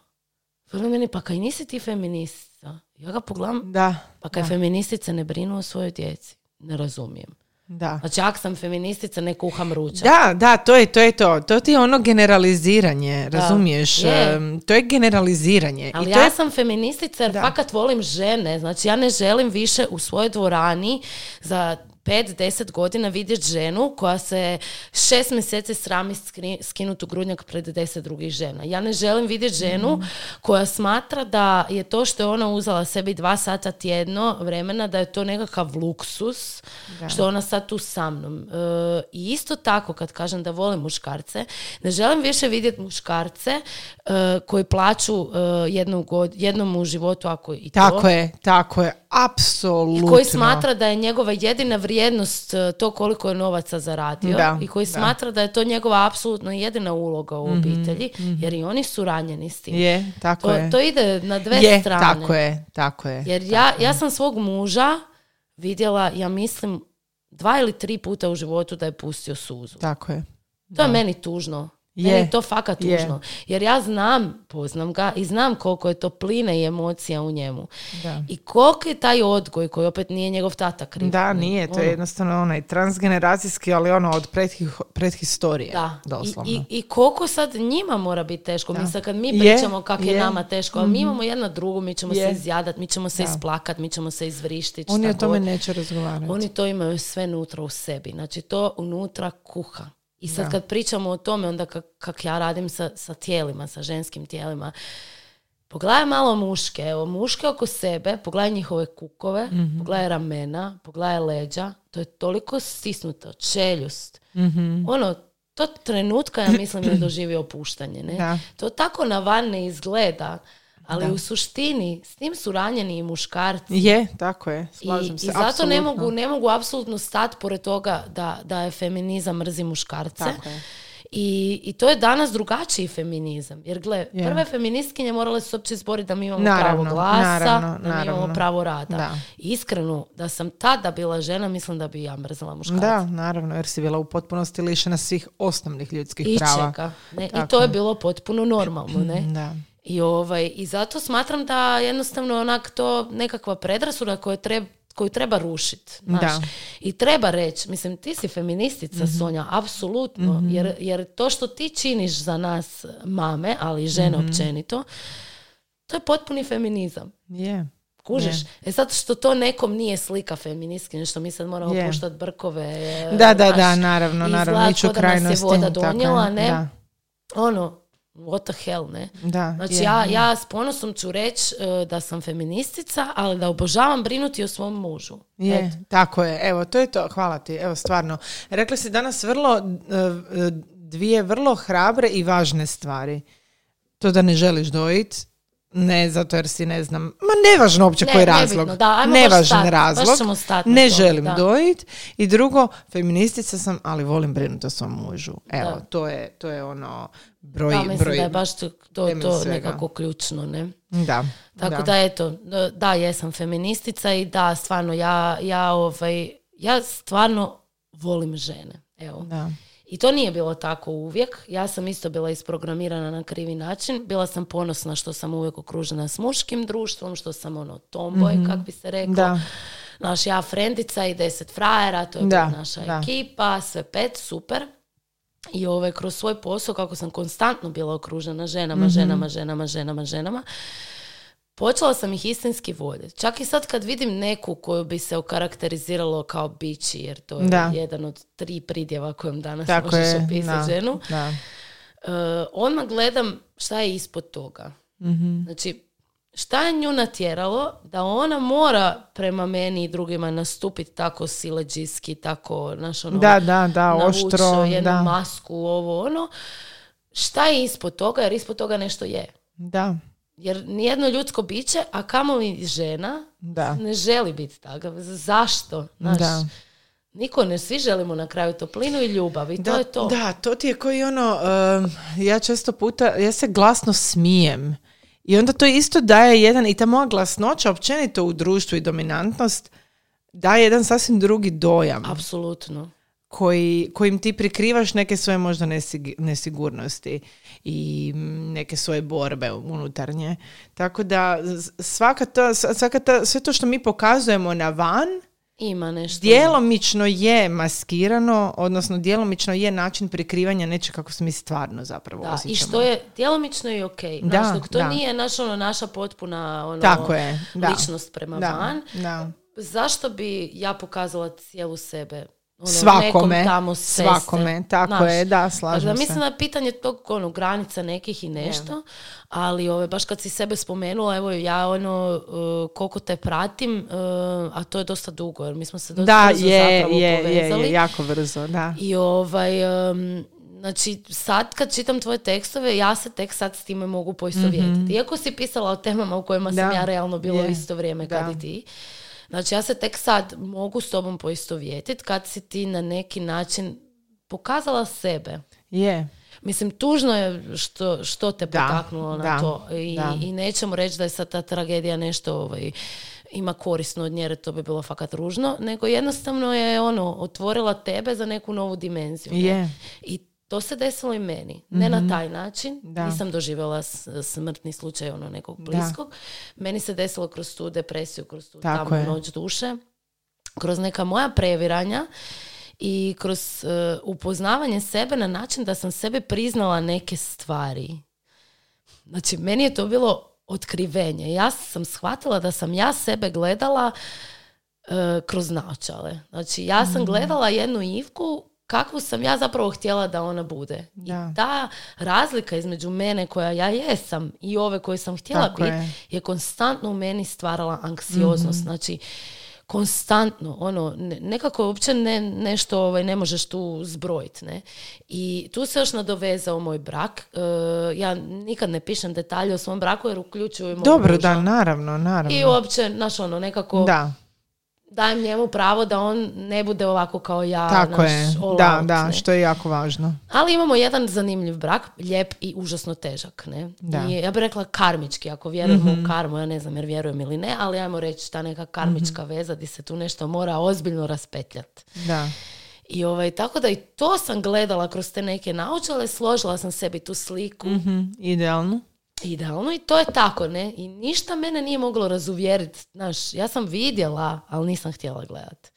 Veli meni, pa kaj nisi ti feministica? Ja ga pogledam, Da, pa kaj feministice ne brinu o svojoj djeci. Ne razumijem. da. Znači, ako sam feministica, ne kuham ručak. Da, da, to je, to je to. To ti je ono generaliziranje, razumiješ? je. To je generaliziranje. Ali I to ja je, sam feministica jer Da. fakat volim žene. Znači ja ne želim više u svojoj dvorani za 5-10 godina vidjeti ženu koja se šest mjeseci srami skinuti u grudnjak pred deset drugih žena. Ja ne želim vidjeti ženu Mhm. koja smatra da je to što je ona uzela sebi dva sata tjedno vremena, da je to nekakav luksus, što je ona sad tu sa mnom. E, I isto tako kad kažem da volim muškarce, ne želim više vidjeti muškarce e, koji plaću e, jednom, god, jednom u životu ako i to. tako je, tako je. Apsolutno. I koji smatra da je njegova jedina vrijednost e, to koliko je novaca zaradio Da, i koji da. smatra da je to njegova apsolutno jedina uloga u obitelji jer i oni su ranjeni s tim. Je, tako To, je. to ide na dve je, strane. tako je, tako je. Jer ja, ja sam svog muža vidjela, ja mislim, dva ili tri puta u životu da je pustio suzu. Tako je. To je meni tužno. Meni je to fakat Je. tužno. Jer ja znam, poznam ga i znam koliko je topline i emocija u njemu. Da. I koliko je taj odgoj koji opet nije njegov tata kriv. Da, nije, to je Ono, jednostavno onaj transgeneracijski, ali ono od prethih, prethistorije, Da, doslovno. I, i, i koliko sad njima mora biti teško. Mi sad kad mi Je, pričamo kako je, je. Mhm. nama teško, ali mi imamo jedna drugu, mi ćemo Je. se izjadat, mi ćemo se isplakat, mi ćemo se izvrištiti. Oni o tome god. neće razgovarati. Oni to imaju sve unutra u sebi. Znači to unutra kuha. I sad kad pričamo o tome, onda kak, kak ja radim sa, sa tijelima, sa ženskim tijelima, pogledaj malo muške, evo muške oko sebe, pogledaj njihove kukove, Mhm. pogledaj ramena, pogledaj leđa, to je toliko stisnuto, čeljust. Mhm. Ono, to trenutka, ja mislim, je doživio opuštanje. Ne? Da. To tako na van ne izgleda, ali u suštini s tim su ranjeni i muškarci. Je, tako je, I, slažem i se. zato ne apsolutno. mogu, ne mogu apsolutno stati pored toga da, da je feminizam mrzi muškarce. Tako je. I, I to je danas drugačiji feminizam. Jer gle, Je. prve feministkinje morale su uopće izboriti da mi imamo Naravno, pravo glasa, naravno, da mi imamo pravo rada. Da. I Iskreno, da sam tada bila žena, mislim da bi ja mrzela muškarce. Da, naravno, jer si bila u potpunosti lišena svih osnovnih ljudskih I prava. čega. Ne? I to je. bilo potpuno normalno, ne? Da. I, ovaj, I zato smatram da jednostavno onak to nekakva predrasuda koju treba koju treba rušiti. Da. I treba reći, mislim, ti si feministica, Sonja, apsolutno, jer, jer to što ti činiš za nas mame, ali i žene Mhm. općenito, to je potpuni feminizam. Je. Kužiš? E zato što to nekom nije slika feministkinje, što mi sad moramo Je. puštati brkove. Da, da, znaš, da, naravno, naravno, izgleda da nas je voda tako donijela, ne? da. Ono, what the hell, ne? Da, Znači je, ja, je. ja s ponosom ću reći e, da sam feministica, ali da obožavam brinuti o svom mužu. Je, Eto. tako je. Evo, to je to. Hvala ti. Evo, stvarno. Rekla si danas vrlo, e, dvije vrlo hrabre i važne stvari. To da ne želiš dojit, ne zato jer si ne znam, ma nevažno uopće Ne, koji nebitno, razlog. da, ajmo baš Nevažan baš razlog. na ne želim da. dojit. I drugo, feministica sam, ali volim brinuti o svom mužu. Evo, Da. to je, to je ono broj, Da, mislim broj. da je baš to, to, to nekako ključno, ne? Da. Tako da, eto, da, da, jesam feministica i da, stvarno, ja, ja, ovaj, ja stvarno volim žene. Evo. Da. I to nije bilo tako uvijek. Ja sam isto bila isprogramirana na krivi način. Bila sam ponosna što sam uvijek okružena s muškim društvom, što sam ono tomboy, kak bi se reklo. Da. Naš ja frendica i deset frajera, to je Da, naša da. ekipa, sve pet, super. I ovaj, kroz svoj posao, kako sam konstantno bila okružena ženama, Mhm. ženama, ženama, ženama, ženama, počela sam ih istinski voljeti. Čak i sad kad vidim neku koju bi se okarakteriziralo kao bići, jer to je Da. jedan od tri pridjeva kojom danas Tako možeš je, opisati da, ženu, da. uh, odmah gledam šta je ispod toga. Mhm. Znači, šta je nju natjeralo da ona mora prema meni i drugima nastupiti tako sileđiski, tako, znaš, ono, Da, da, da, oštro, jednu da. masku, ovo, ono. Šta je ispod toga? Jer ispod toga nešto je. Da, Jer nijedno ljudsko biće, a kamoli žena, da. ne želi biti takav. Zašto? Znaš, Da. Niko ne, svi želimo na kraju toplinu i ljubav i to je to. Da, to ti je koji ono, um, ja često puta, ja se glasno smijem. I onda to isto daje jedan, i ta moja glasnoća općenito u društvu i dominantnost, daje jedan sasvim drugi dojam Apsolutno. koji, kojim ti prikrivaš neke svoje možda nesig- nesigurnosti i neke svoje borbe unutarnje. Tako da svaka ta, svaka ta, sve to što mi pokazujemo na van, Ima nešto. djelomično je maskirano, odnosno djelomično je način prikrivanja nečeg kako se mi stvarno zapravo Da, i osjećamo. što je djelomično i ok. Da, Znaš, dok to da. nije naš, ono, naša potpuna ono, Tako je, da. ličnost prema da, van, da. zašto bi ja pokazala cijelu sebe? Ono, Svakome, nekom tamo s ceste, svakome, tako znaš. je, da, slažem Dakle, se. mislim da je pitanje tog ono, granica nekih i nešto, ali ove, baš kad si sebe spomenula, evo ja ono, uh, koliko te pratim, uh, a to je dosta dugo, jer mi smo se dosta Da, brzo je, zapravo je, povezali. je, jako brzo, da. I ovaj, um, znači sad kad čitam tvoje tekstove, ja se tek sad s time mogu poistovjetiti. Iako si pisala o temama u kojima sam. Da. ja realno bila u isto vrijeme kad Da. i ti. Znači ja se tek sad mogu s tobom poistovjetiti kad si ti na neki način pokazala sebe. Je. Mislim, tužno je što, što te Da, potaknulo na da, to. I, da. I nećemo reći da je sad ta tragedija nešto ovaj, ima korisno od nje, jer to bi bilo fakat ružno, nego jednostavno je ono, otvorila tebe za neku novu dimenziju. ne? Je. I to se desilo i meni. Ne na taj način. Mhm. Da. Nisam doživjela smrtni slučaj ono nekog bliskog. Meni se desilo kroz tu depresiju, kroz tu Tako je. noć duše, kroz neka moja previranja i kroz e, upoznavanje sebe na način da sam sebe priznala neke stvari. Znači, meni je to bilo otkrivenje. Ja sam shvatila da sam ja sebe gledala e, kroz naočale. Znači, ja Mhm. sam gledala jednu Ivku kakvu sam ja zapravo htjela da ona bude. Da. I ta razlika između mene koja ja jesam i ove koje sam htjela Tako biti je. Je. konstantno u meni stvarala anksioznost. Znači, konstantno, ono, ne- nekako uopće ne, nešto ovaj, ne možeš tu zbrojiti, ne. I tu se još nadovezao moj brak. E, ja nikad ne pišem detalje o svom braku jer uključuju i mog Dobro, muža. da, naravno, naravno. I uopće, znaš, ono, nekako da, dajem njemu pravo da on ne bude ovako kao ja, tako naš je. Da, out, da, ne. što je jako važno. Ali imamo jedan zanimljiv brak, lijep i užasno težak, ne? Da. Mhm. I ja bih rekla karmički, ako vjerujemo u karmu, ja ne znam jer vjerujem ili ne, ali ajmo reći ta neka karmička Mhm. veza di se tu nešto mora ozbiljno raspetljati. Da. I ovaj, tako da i to sam gledala kroz te neke naočale, složila sam sebi tu sliku Mhm, idealno. Idealno i to je tako, ne? I ništa mene nije moglo razuvjeriti. Znaš, ja sam vidjela, ali nisam htjela gledat.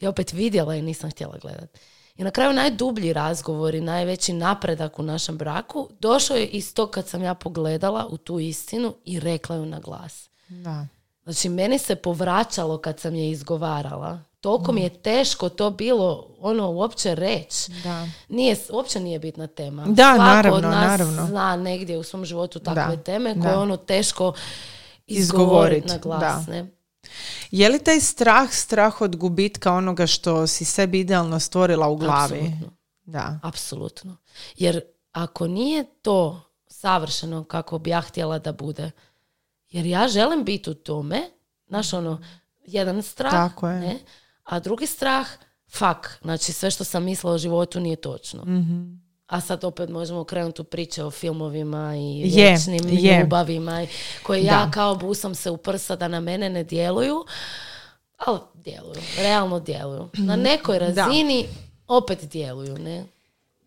Ja opet vidjela i nisam htjela gledat. I na kraju najdublji razgovor i najveći napredak u našem braku došao je iz tog kad sam ja pogledala u tu istinu i rekla ju na glas. Da. Znači, meni se povraćalo kad sam je izgovarala. Toliko mi je teško to bilo, ono, uopće reći. Da. Nije, uopće nije bitna tema. Da, Svako naravno, od nas naravno. zna negdje u svom životu takve Da, teme da. koje je ono teško Izgovorit, izgovoriti na glas. da. Ne? Je li taj strah strah od gubitka onoga što si sebi idealno stvorila u glavi? Apsolutno. Da. Apsolutno. Jer ako nije to savršeno kako bi ja htjela da bude, jer ja želim biti u tome, znaš ono, jedan strah, Tako je. ne? a drugi strah, fak, znači sve što sam mislila o životu nije točno. Mhm. A sad opet možemo krenuti u priče o filmovima i Je, vječnim je. ljubavima i- koje ja Da. kao busam se u prsa da na mene ne djeluju, ali djeluju, realno djeluju. Na nekoj Da. razini opet djeluju, ne?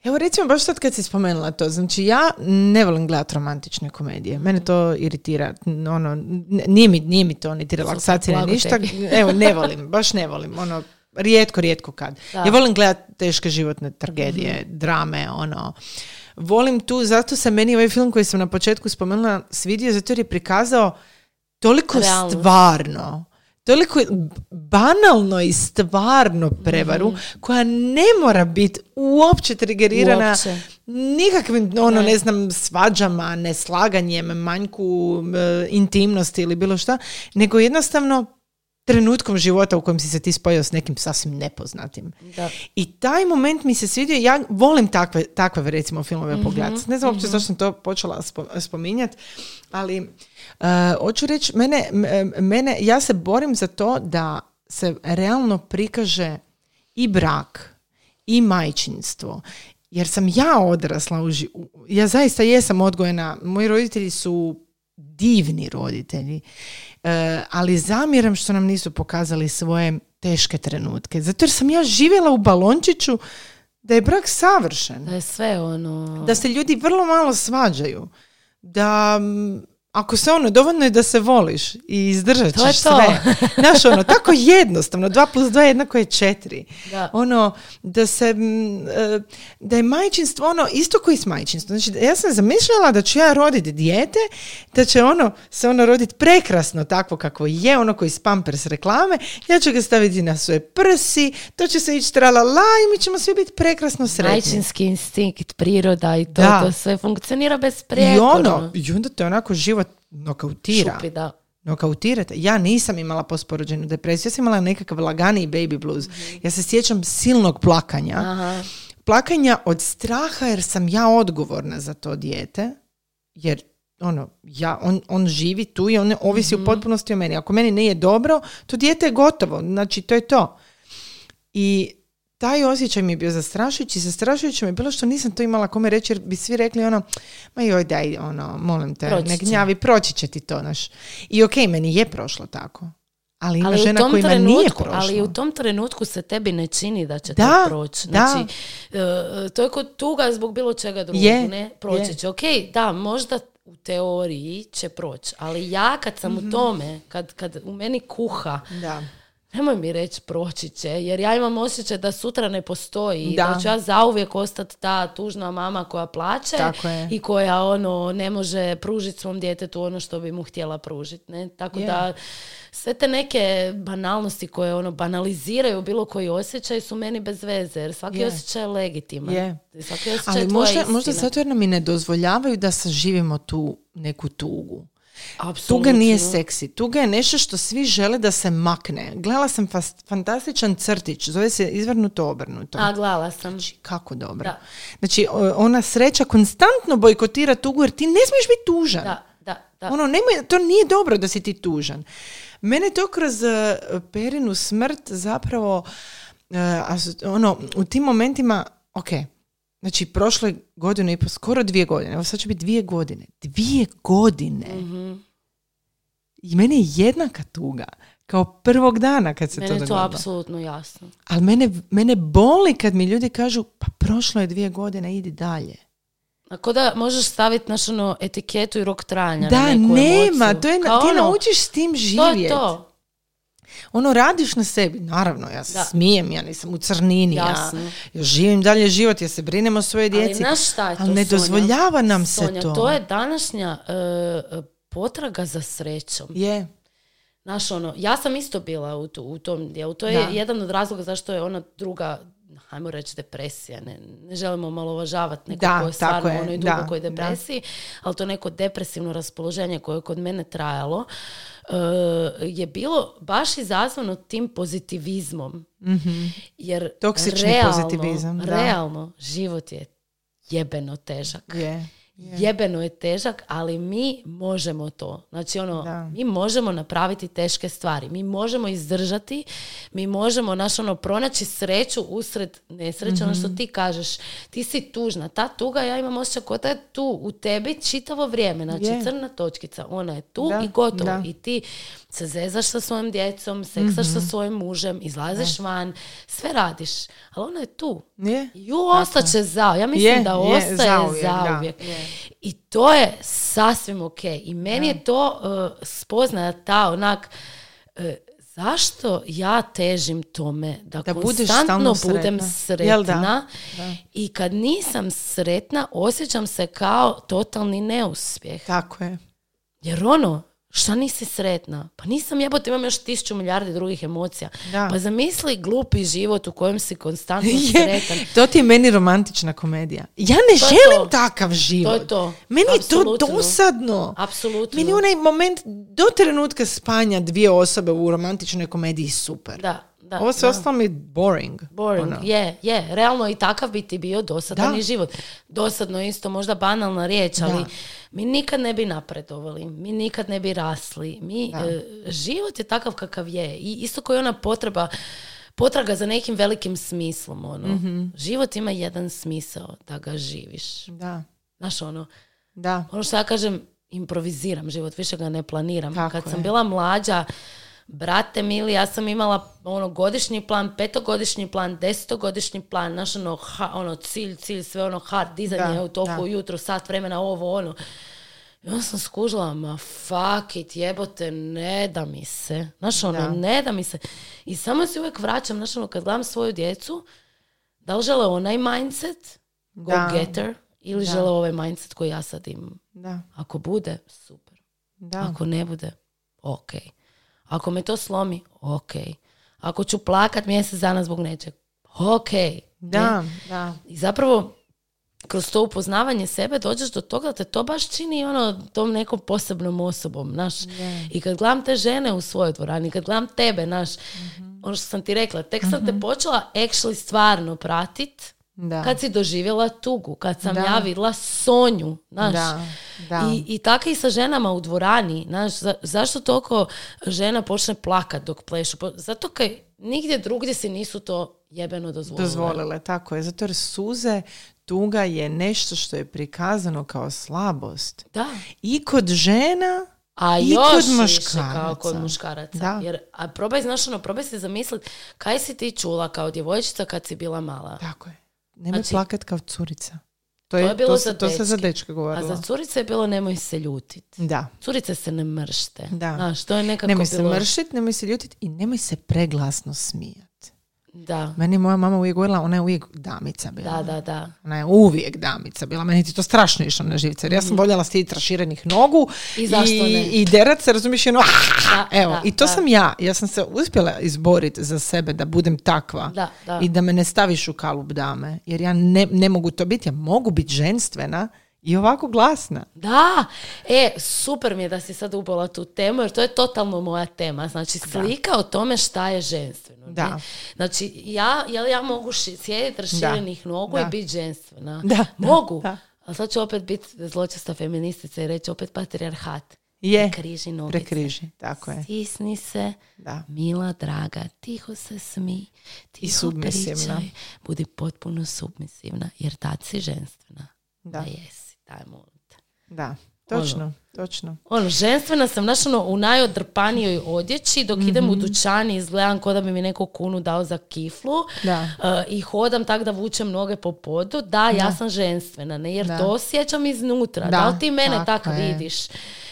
Evo recimo baš sad kad si spomenula to, znači ja ne volim gledati romantične komedije. Mene to iritira. Ono, nije, mi, nije mi to niti relaksacija ni ništa. Evo, ne volim, baš ne volim. Ono, rijetko, rijetko kad. Da. Ja volim gledati teške životne tragedije, drame, ono. Volim tu, zato se meni ovaj film koji sam na početku spomenula svidio, zato jer je prikazao toliko Realnost. stvarno, toliko banalno i stvarno prevaru Mhm. koja ne mora biti uopće trigerirana Uopće. nikakvim, ono, Ne. ne. znam, svađama, neslaganjem, manjku e, intimnosti ili bilo šta, nego jednostavno trenutkom života u kojem si se ti spojio s nekim sasvim nepoznatim. Da. I taj moment mi se svidio, ja volim takve, takve recimo filmove Mhm, pogledati. Ne znam uopće zašto sam to počela spo, spominjati, ali uh, hoću reći, mene, m- mene, ja se borim za to da se realno prikaže i brak i majčinstvo. Jer sam ja odrasla, u ži- ja zaista jesam odgojena, moji roditelji su divni roditelji, ali zamjeram što nam nisu pokazali svoje teške trenutke. Zato jer sam ja živjela u balončiću da je brak savršen. Da je sve ono... Da se ljudi vrlo malo svađaju. Da mm, ako se ono, dovoljno je da se voliš i izdržat To je ćeš to. sve. Znaš, ono, tako jednostavno, dva plus dva jednako je četiri. Da. Ono, da se, e, da je majčinstvo ono, isto koji s majčinstvom. Znači, ja sam zamišljala da ću ja roditi dijete, da će ono, se ono roditi prekrasno takvo kako je, ono koji s Pampers reklame, ja ću ga staviti na svoje prsi, to će se ići tralala i mi ćemo svi biti prekrasno sretni. Majčinski instinkt, priroda i to, Da. to sve funkcionira bez I ono, i onda te onako nokautira. Šupi, da. nokautirate. Ja nisam imala posporođenu depresiju, ja sam imala nekakav lagani baby blues. Ja se sjećam silnog plakanja. Aha. Plakanja od straha jer sam ja odgovorna za to dijete. Jer ono, ja, on, on živi tu i on ovisi u potpunosti o meni. Ako meni nije dobro, to dijete je gotovo. Znači, to je to. I taj osjećaj mi je bio zastrašujući. Zastrašujuće mi je bilo što nisam to imala kome reći jer bi svi rekli ono, ma joj daj, ono, molim te, Proći ne gnjavi, proći će ti to, znaš. I okej, meni je prošlo tako. Ali ima Ali u, žena tom kojima nije trenutku, prošlo. ali u tom trenutku se tebi ne čini da će Da, to proći. da. Znači, e, to je kod tuga zbog bilo čega drugog, Je, ne? Proći je. će. Ok, da, možda u teoriji će proći, ali ja kad sam Mhm. u tome, kad, kad u meni kuha, Da. Nemoj mi reći proći će, jer ja imam osjećaj da sutra ne postoji i da, Da. ću ja zauvijek ostati ta tužna mama koja plaće i koja ono ne može pružiti svom djetetu ono što bi mu htjela pružiti. Ne? Tako Je. da sve te neke banalnosti koje ono banaliziraju bilo koji osjećaj su meni bez veze, jer svaki Je. osjećaj je legitiman. Je. Svaki osjećaj Ali je možda, možda zato jer nam i ne dozvoljavaju da saživimo tu neku tugu. Apsolutno. Tuga nije seksi. Tuga je nešto što svi žele da se makne. Gledala sam fas- fantastičan crtić, zove se izvrnuto obrnuto. A, gledala sam. Znači, kako dobro. Da. Znači, ona sreća konstantno bojkotira tugu jer ti ne smiješ biti tužan. Da, da, da. Ono, nemoj, to nije dobro da si ti tužan. Mene to kroz eh, Perinu smrt zapravo, aso- ono, u tim momentima, ok, znači prošle godine i po, skoro dvije godine, evo sad će biti dvije godine, dvije godine. Mhm. I meni je jednaka tuga kao prvog dana kad se Meni to je to dogodilo. apsolutno jasno. Ali mene, mene boli kad mi ljudi kažu, pa prošlo je dvije godine, idi dalje. Ako da možeš staviti naš ono etiketu i rok trajanja na Da, neku nema, emociju. to je, Kao ti ono, naučiš s tim To živjeti. je to. Ono, radiš na sebi, naravno, ja se Da. smijem, ja nisam u crnini, ja, Jasno. ja živim dalje život, ja se brinem o svoje djeci. znaš šta je to, ali ne Sonja? dozvoljava nam se to. to je današnja e, potraga za srećom. Je, Znaš, ono, ja sam isto bila u, tu- u tom dijelu. To je Da. jedan od razloga zašto je ona druga, hajmo reći, depresija. Ne, ne želimo omalovažavati neko Da, je stvarno je, u onoj da, dubokoj da. depresiji, ali to neko depresivno raspoloženje koje je kod mene trajalo e, je bilo baš izazvano tim pozitivizmom. Jer Mhm. Toksični realno, pozitivizam, da. realno, život je jebeno težak je. Jebeno je težak, ali mi možemo to. Znači ono, Da. mi možemo napraviti teške stvari. Mi možemo izdržati, mi možemo naš ono pronaći sreću usred nesreće, ono što Mhm. ti kažeš. Ti si tužna. Ta tuga, ja imam osjećaj kao da je tu u tebi čitavo vrijeme. Znači Je. crna točkica, ona je tu Da, i gotovo. da. I ti se zezaš sa svojim djecom, seksaš Mhm. sa svojim mužem, izlaziš van, sve radiš. Ali ona je tu. Je. Ju ostaće za. Ja mislim Je, da je, ostaje zauvijek, da. zauvijek. I to je sasvim ok. I meni je to uh, spoznaja ta onak uh, zašto ja težim tome da, Da konstantno budem sretna. Jel da? sretna Da. i kad nisam sretna osjećam se kao totalni neuspjeh. Tako je. Jer ono, Šta nisi sretna? Pa nisam jebote, imam još tisuću milijardi drugih emocija. Da. Pa zamisli glupi život u kojem si konstantno Je, sretan. to ti je meni romantična komedija. Ja ne To je želim to. takav život. To je to. Meni je to dosadno. Apsolutno. Meni je onaj moment do trenutka spanja dvije osobe u romantičnoj komediji super. Da, da. Ovo da. ostalo mi je boring. Boring, Ono. je, je. Realno i takav bi ti bio dosadan Da. i život. Dosadno je isto možda banalna riječ, ali Da. mi nikad ne bi napredovali, mi nikad ne bi rasli. Mi, e, život je takav kakav je. I isto kao i ona potreba, potraga za nekim velikim smislom. Ono. Mhm. Život ima jedan smisao da ga živiš. Da, Znaš, ono, da. ono što ja kažem, improviziram život, više ga ne planiram. Tako Kad sam je. bila mlađa, brate mili, ja sam imala ono godišnji plan, petogodišnji plan, desetogodišnji plan, naš ono, ha- ono cilj, cilj, sve ono hard, dizanje Da, u da. ujutro, sat vremena, ovo, ono. I onda sam skužila, ma fuck it, jebote, ne da mi se. Znaš, ono, Da. ne da mi se. I samo se uvijek vraćam, znaš, ono, kad gledam svoju djecu, da li žele onaj mindset, go Da. getter, ili Da. žele ovaj mindset koji ja sad imam. Da, Ako bude, super. da. Ako ne bude, ok. Ako me to slomi, ok. Ako ću plakat mjesec dana zbog nečeg, ok. Da, Ne? da. I zapravo, kroz to upoznavanje sebe dođeš do toga da te to baš čini ono tom nekom posebnom osobom, znaš. I kad gledam te žene u svojoj dvorani, kad gledam tebe, znaš, Mhm. ono što sam ti rekla, tek sam te počela actually stvarno pratit Da. kad si doživjela tugu, kad sam Da. ja vidjela Sonju, znaš. Da, da. I, I tako i sa ženama u dvorani, znaš, za- zašto toliko žena počne plakat dok plešu? Zato kaj nigdje drugdje si nisu to jebeno dozvolile. Dozvolile, tako je. Zato jer suze, tuga je nešto što je prikazano kao slabost. Da. I kod žena, A I još kod muškaraca. kao kod muškaraca. Da. Jer, a probaj, znaš, ono, probaj si zamisliti kaj si ti čula kao djevojčica kad si bila mala. tako je. Nemoj Znači- plakat kao curica. To, To je, je bilo to, za se, to se za dečke. dečke A govorilo. za curice je bilo nemoj se ljutit. Da. Curice se ne mršte. Da. Znaš, to je nekako Nemoj se bilo... mršit, nemoj se ljutit i nemoj se preglasno smijat. Da, Meni je moja mama uvijek govorila, ona je uvijek damica bila. da, da, da. Ona je uvijek damica bila. Meni ti to strašno išlo na živce. Jer ja sam voljela stiditi raširenih nogu I zašto i, ne? i derat se, razumiješ, Da, Evo, da, i to da. sam ja. Ja sam se uspjela izboriti za sebe da budem takva. Da, da. I da me ne staviš u kalup dame. Jer ja ne, ne mogu to biti. Ja mogu biti ženstvena i ovako glasna. Da, e, super mi je da si sad ubola tu temu, jer to je totalno moja tema. Znači, slika o tome šta je ženstveno. ne? Da. Znači, ja, jel ja mogu ši- sjediti raširenih nogu Da. i biti ženstvena? Da, da, Mogu. da. Ali sad ću opet biti zločesta feministica i reći opet patrijarhat. Je. Prekriži nogice. Prekriži, tako je. Stisni se, Da. mila, draga, tiho se smi, tiho submisivna. pričaj, budi potpuno submisivna, jer tad si ženstvena. Da. Da jesi, daj molim te. Da, točno, točno. Ono, ženstvena sam, znaš, ono, u najodrpanijoj odjeći, dok idem u dućan i izgledam ko da bi mi neko kunu dao za kiflu Da. uh, i hodam tak da vučem noge po podu, da, ja sam ženstvena, ne, jer Da. to osjećam iznutra. Da, Da, li ti mene tako vidiš?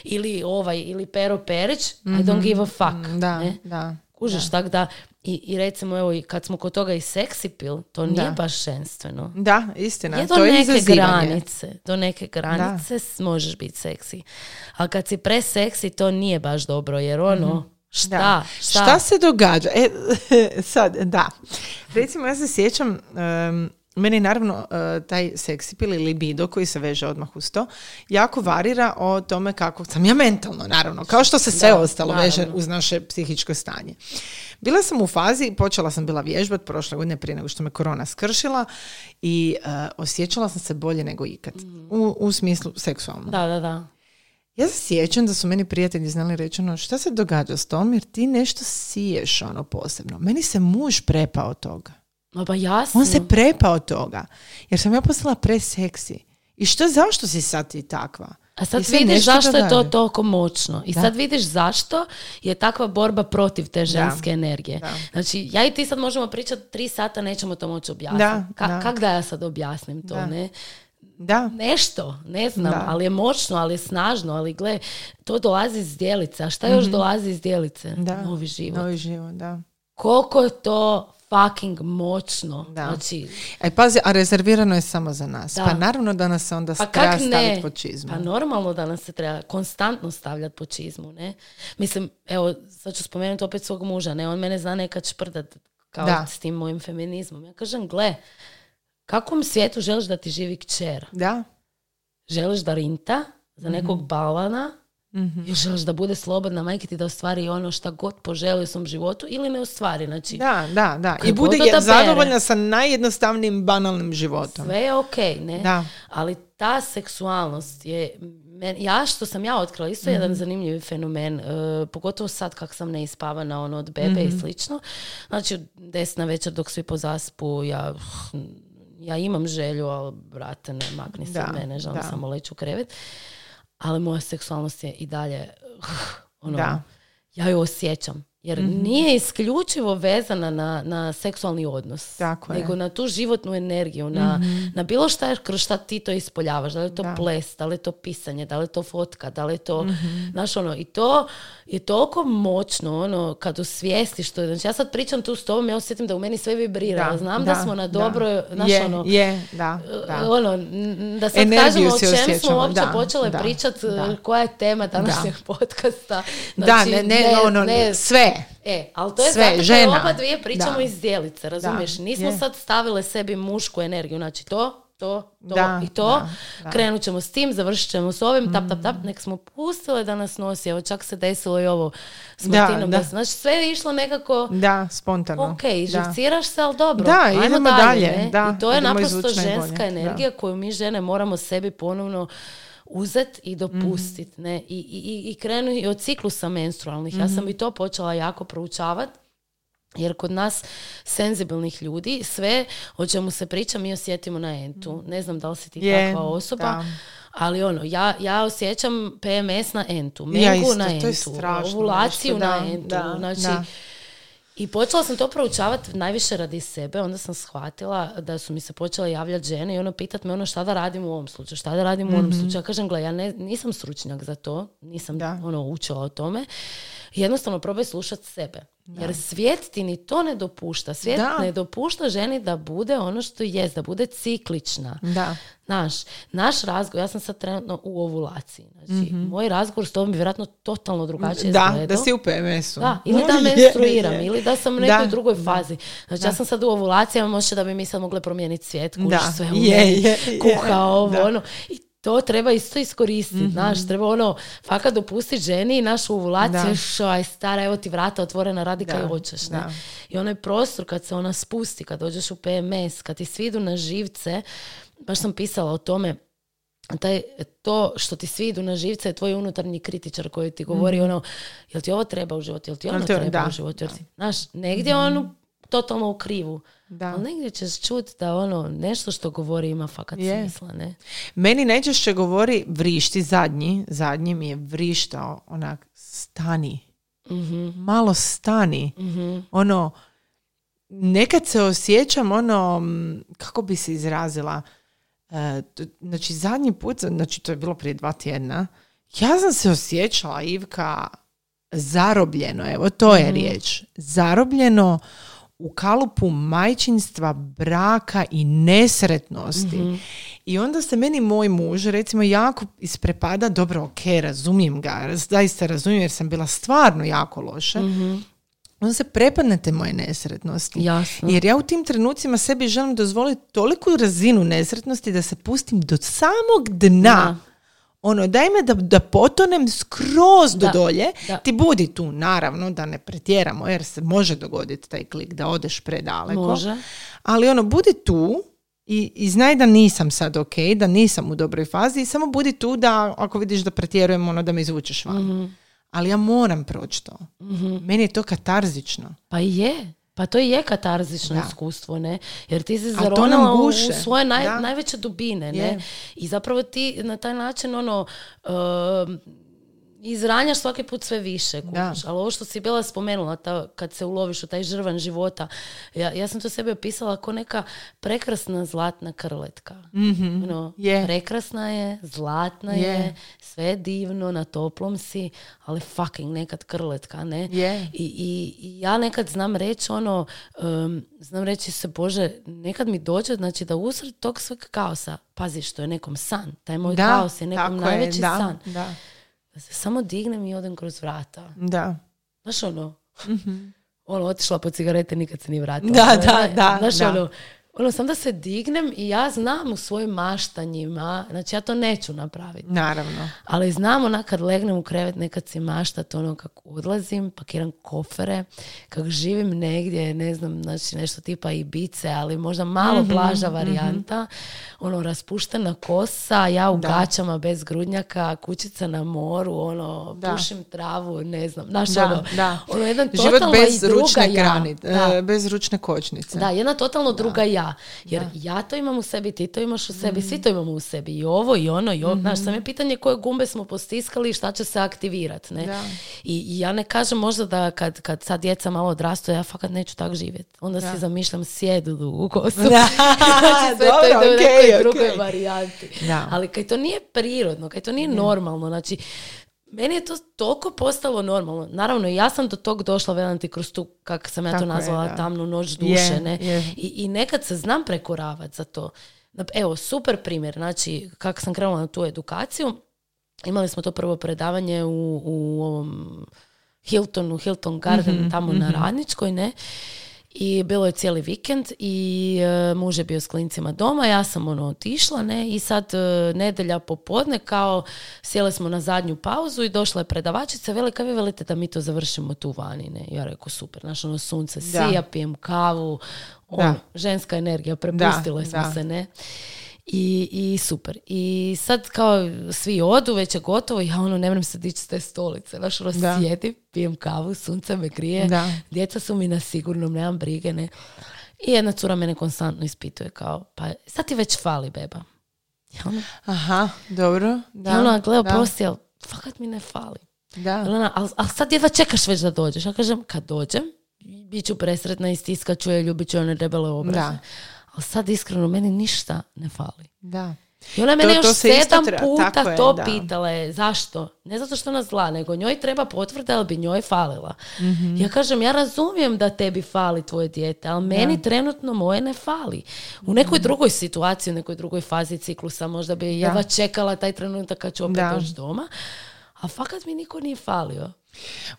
Ili ovaj, ili Pero Perić, I don't give a fuck. Da, ne? da. Kužiš, tak da, i, i recimo, evo, i kad smo kod toga i seksi pil, to nije Da. baš ženstveno. Da, istina. Je do to je neke izazivanje. granice, do neke granice s- možeš biti seksi. A kad si preseksi, to nije baš dobro, jer ono, šta, Mhm. Da. šta? Šta se događa? E, sad, da. Recimo, ja se sjećam, um, meni naravno uh, taj seksipil ili libido koji se veže odmah uz to, jako varira o tome kako sam ja mentalno, naravno, kao što se sve Da, ostalo veže uz naše psihičko stanje. Bila sam u fazi, počela sam bila vježbat prošle godine prije nego što me korona skršila i uh, osjećala sam se bolje nego ikad. U, u smislu seksualno. Da, da, da. Ja se sjećam da su meni prijatelji znali reći ono, šta se događa s tom, jer ti nešto siješ ono posebno. Meni se muž prepao toga. No, pa jasno. On se prepao toga. Jer sam ja postala preseksi. I što, zašto si sad ti takva? A sad I se vidiš zašto je to toliko moćno. I Da. sad vidiš zašto je takva borba protiv te ženske energije. Da. Znači, ja i ti sad možemo pričati tri sata, nećemo to moći objasniti. Da, Ka- da. Kak da ja sad objasnim to, Da. ne? Da, Nešto, ne znam, Da. ali je moćno, ali je snažno, ali gle, to dolazi iz dijelice. A šta još dolazi iz dijelice? Mhm. da. Novi život. Novi život, da. Koliko to fucking moćno. Da. Znači, E, pazi, a rezervirano je samo za nas. Da. Pa naravno da nas se onda pa treba staviti pod čizmu. Pa normalno da nas se treba konstantno stavljati po čizmu, ne? Mislim, evo, sad ću spomenuti opet svog muža, ne? On mene zna nekad šprdat kao Da. s tim mojim feminizmom. Ja kažem, gle, kakvom svijetu želiš da ti živi kćer? Da? Želiš da rinta za nekog balvana Mhm. ili želiš da bude slobodna majka ti da ostvari ono šta god poželi u svom životu ili ne ostvari. Znači, Da, da, da. I bude odabere. zadovoljna sa najjednostavnijim banalnim životom. sve je okej, ne? Da. Ali ta seksualnost je, men, ja što sam ja otkrila, isto je Mhm. jedan zanimljivi fenomen, e, pogotovo sad kak sam neispavana ono, od bebe Mhm. i slično. Znači, u deset na večer dok svi pozaspu, ja, ja imam želju, ali brate, ne, makni se od mene, želim da. samo leći u krevet. Ali moja seksualnost je i dalje, ono, Da. Ja ju osjećam. Jer nije isključivo vezana na, na seksualni odnos, Tako je. Nego na tu životnu energiju, na, na bilo šta kroz šta ti to ispoljavaš. Da li je to Da. ples, da li je to pisanje, da li je to fotka, da li je to, Mhm. znaš ono, i to je toliko moćno, ono, kad osvijestiš to. Znači, ja sad pričam tu s tobom, ja osjetim da u meni sve vibrira. Da, Znam da, da, smo na da. dobroj, znaš je, ono, je, da, da. ono, n- da sad Energiju kažemo o čem smo uopće da, počele da, pričat, da. koja je tema današnjeg podcasta. da, Znači, ne, ne, ono, sve. E, ali to je Sve, zato žena. oba dvije pričamo Da. iz dijelice, razumiješ? Da, Nismo je. sad stavile sebi mušku energiju, znači to, to, to Da, i to. da, da. Krenut ćemo s tim, završit ćemo s ovim, tap, tap, tap, nek smo pustile da nas nosi. Evo, čak se desilo i ovo s Martinom. da. Da, znači, sve je išlo nekako... Da, spontano. Ok, živciraš se, ali dobro. Da, ajmo idemo dalje. dalje, da, I to je naprosto ženska energija koju mi žene moramo sebi ponovno uzet i dopustit. Mhm. Ne? I, i, i- krenu i od ciklusa menstrualnih. Ja Mhm. sam i to počela jako proučavat. Jer kod nas senzibilnih ljudi sve o čemu se priča mi osjetimo na entu. Ne znam da li si ti Je, takva osoba, da. ali ono, ja, ja osjećam PMS na entu, Ja mengu isto, na entu, ovulaciju nešto, na entu. da, znači, da. I počela sam to proučavati najviše radi sebe, onda sam shvatila da su mi se počele javljati žene i ono pitat me ono šta da radim u ovom slučaju, šta da radim u onom slučaju. Ja kažem, gle, ja ne, nisam stručnjak za to, nisam Da. ono učila o tome. Jednostavno probaj slušati sebe. Jer svijet ti ni to ne dopušta. Svijet Da. ne dopušta ženi da bude ono što jest, da bude ciklična. Da. Znaš, naš razgovor, ja sam sad trenutno u ovulaciji. Znači, moj razgovor s tobom bi vjerojatno totalno drugačije Da, izgledao. da si u PMS-u. Da, ili da Je, menstruiram, je. ili da sam u nekoj Da, drugoj da. fazi. Znači, ja sam sad u ovulaciji, a može da bi mi sad mogle promijeniti svijet, kužiš Da, sve u je, je, je, kuha ovo, da. Ono. I to treba isto iskoristiti, znaš, treba ono, fakat dopustiti ženi i našu ovulaciju, Da. šoj, stara, evo ti vrata otvorena, radi kaj hoćeš, ne? da. I onaj prostor kad se ona spusti, kad dođeš u PMS, kad ti svi idu na živce, baš sam pisala o tome, taj, to što ti svi idu na živce je tvoj unutarnji kritičar koji ti govori ono, jel ti ovo treba u životu, jel ti ono treba da, u životu, jel ti, znaš, negdje on u- totalno u krivu, Da. ali negdje ćeš čuti da ono, nešto što govori ima fakat smisla, ne? Meni najčešće govori vrišti zadnji, zadnji mi je vrištao onak stani. Mhm, Malo stani. mhm, Ono, nekad se osjećam ono, kako bi se izrazila, E, t- znači zadnji put, znači to je bilo prije dva tjedna, ja sam se osjećala, Ivka, zarobljeno, evo to je riječ, zarobljeno u kalupu majčinstva, braka i nesretnosti. I onda se meni moj muž, recimo, jako isprepada, dobro, ok, razumijem ga, zaista razumijem jer sam bila stvarno jako loša. Onda se prepadnete moje nesretnosti. Jasno. Jer ja u tim trenucima sebi želim dozvoliti toliku razinu nesretnosti da se pustim do samog dna. Da. Ono, daj me da, da potonem skroz do Da, dolje. da. Ti budi tu, naravno, da ne pretjeramo, jer se može dogoditi taj klik da odeš predaleko. Može. Ali ono, budi tu i, i znaj da nisam sad ok, da nisam u dobroj fazi i samo budi tu da ako vidiš da pretjerujem, ono, da me izvučeš van. Mhm. Ali ja moram proći to. Meni je to katarzično. Pa je. Pa to i je katarzično Da. iskustvo, ne? Jer ti nam zaronila u, svoje naj, najveće dubine, ne? Je. I zapravo ti na taj način, ono, um, izranjaš svaki put sve više, kužiš. ali ovo što si bila spomenula, ta, kad se uloviš u taj žrvan života, ja, ja sam to sebe opisala kao neka prekrasna zlatna krletka. Mhm. Ono, Je. Prekrasna je, zlatna Je. je, sve je divno, na toplom si, ali fucking nekad krletka, ne? Je. I, i, i ja nekad znam reći ono, um, znam reći se, Bože, nekad mi dođe, znači da usred tog sveg kaosa, pazi što je nekom san, taj moj Da, kaos je nekom tako je, najveći da, san. Da, Da se samo dignem i odem kroz vrata. da. Znaš ono, ono, otišla po cigarete, nikad se nije vratila. Da, Ono, da, da, Znaš da. ono, ono, sam da se dignem i ja znam u svojim maštanjima, znači ja to neću napraviti. Naravno. Ali znam onak kad legnem u krevet nekad si maštat ono kako odlazim, pakiram kofere, kako živim negdje, ne znam, znači nešto tipa Ibice, ali možda malo Mhm, blaža varijanta, ono raspuštena kosa, ja u gaćama bez grudnjaka, kućica na moru, ono, Da. pušim travu, ne znam, znaš Da, ono, da. ono jedan Život totalno bez i druga ručne ja. grani, e, bez ručne kočnice. Da, jedna totalno druga ja. Jer ja to imam u sebi, ti to imaš u sebi, Mhm. svi to imamo u sebi. I ovo i ono i ovo. Znaš, samo je pitanje koje gumbe smo postiskali i šta će se aktivirati. Ne? Da. I, I ja ne kažem možda da kad, kad sad djeca malo odrastu, ja fakat neću tak živjeti. Onda si zamišljam sjedu u kosu. Da, znači sve to dobro, ide u okej, nekoj drugoj okej. varijanti. Da. Ali kad to nije prirodno, kad to nije normalno, znači meni je to toliko postalo normalno. Naravno, ja sam do tog došla, velim ti, kroz tu, kako sam ja to Tako je, nazvala, da. tamnu noć duše, Je, ne? je. I, I nekad se znam prekoravati za to. Evo, super primjer, znači, kako sam krenula na tu edukaciju, imali smo to prvo predavanje u, u ovom Hiltonu, Hilton Garden, Mhm, tamo na Radničkoj, ne? I bilo je cijeli vikend i e, muž je bio s klincima doma, ja sam ono otišla, ne, i sad e, nedjelja popodne kao sjeli smo na zadnju pauzu i došla je predavačica, veli, kaj vi velite da mi to završimo tu vani, ne? Ja rekao, super, znaš, ono sunce sija, pijem kavu, ono, ženska energija, prepustile smo da. se, ne. I, I super. I sad kao svi odu, već je gotovo, ja ono ne mrem se dići s te stolice. Znaš, ono sjedim, pijem kavu, sunce me grije, Da. djeca su mi na sigurnom, nemam brige, ne. I jedna cura mene konstantno ispituje kao, pa sad ti već fali beba. Ja ono, Aha, dobro. Da, ja ono gleda, da, prosti, ali fakat mi ne fali. Da. Ona, ali, ali sad jedva čekaš već da dođeš. Ja kažem, kad dođem, bit ću presretna i stiskat ću je, ljubit ću one debele obraze. Da. Ali sad iskreno, meni ništa ne fali. Da. I ona je mene To- to još sedam puta tako to da. pitala je. Zašto? Ne zato što nas zla, nego njoj treba potvrda, ali bi njoj falila. Mhm. Ja kažem, ja razumijem da tebi fali tvoje dijete, ali meni trenutno moje ne fali. U nekoj Mhm. drugoj situaciji, u nekoj drugoj fazi ciklusa, možda bi jedva čekala taj trenutak kad ću opet Da. doći doma. A fakat mi niko nije falio.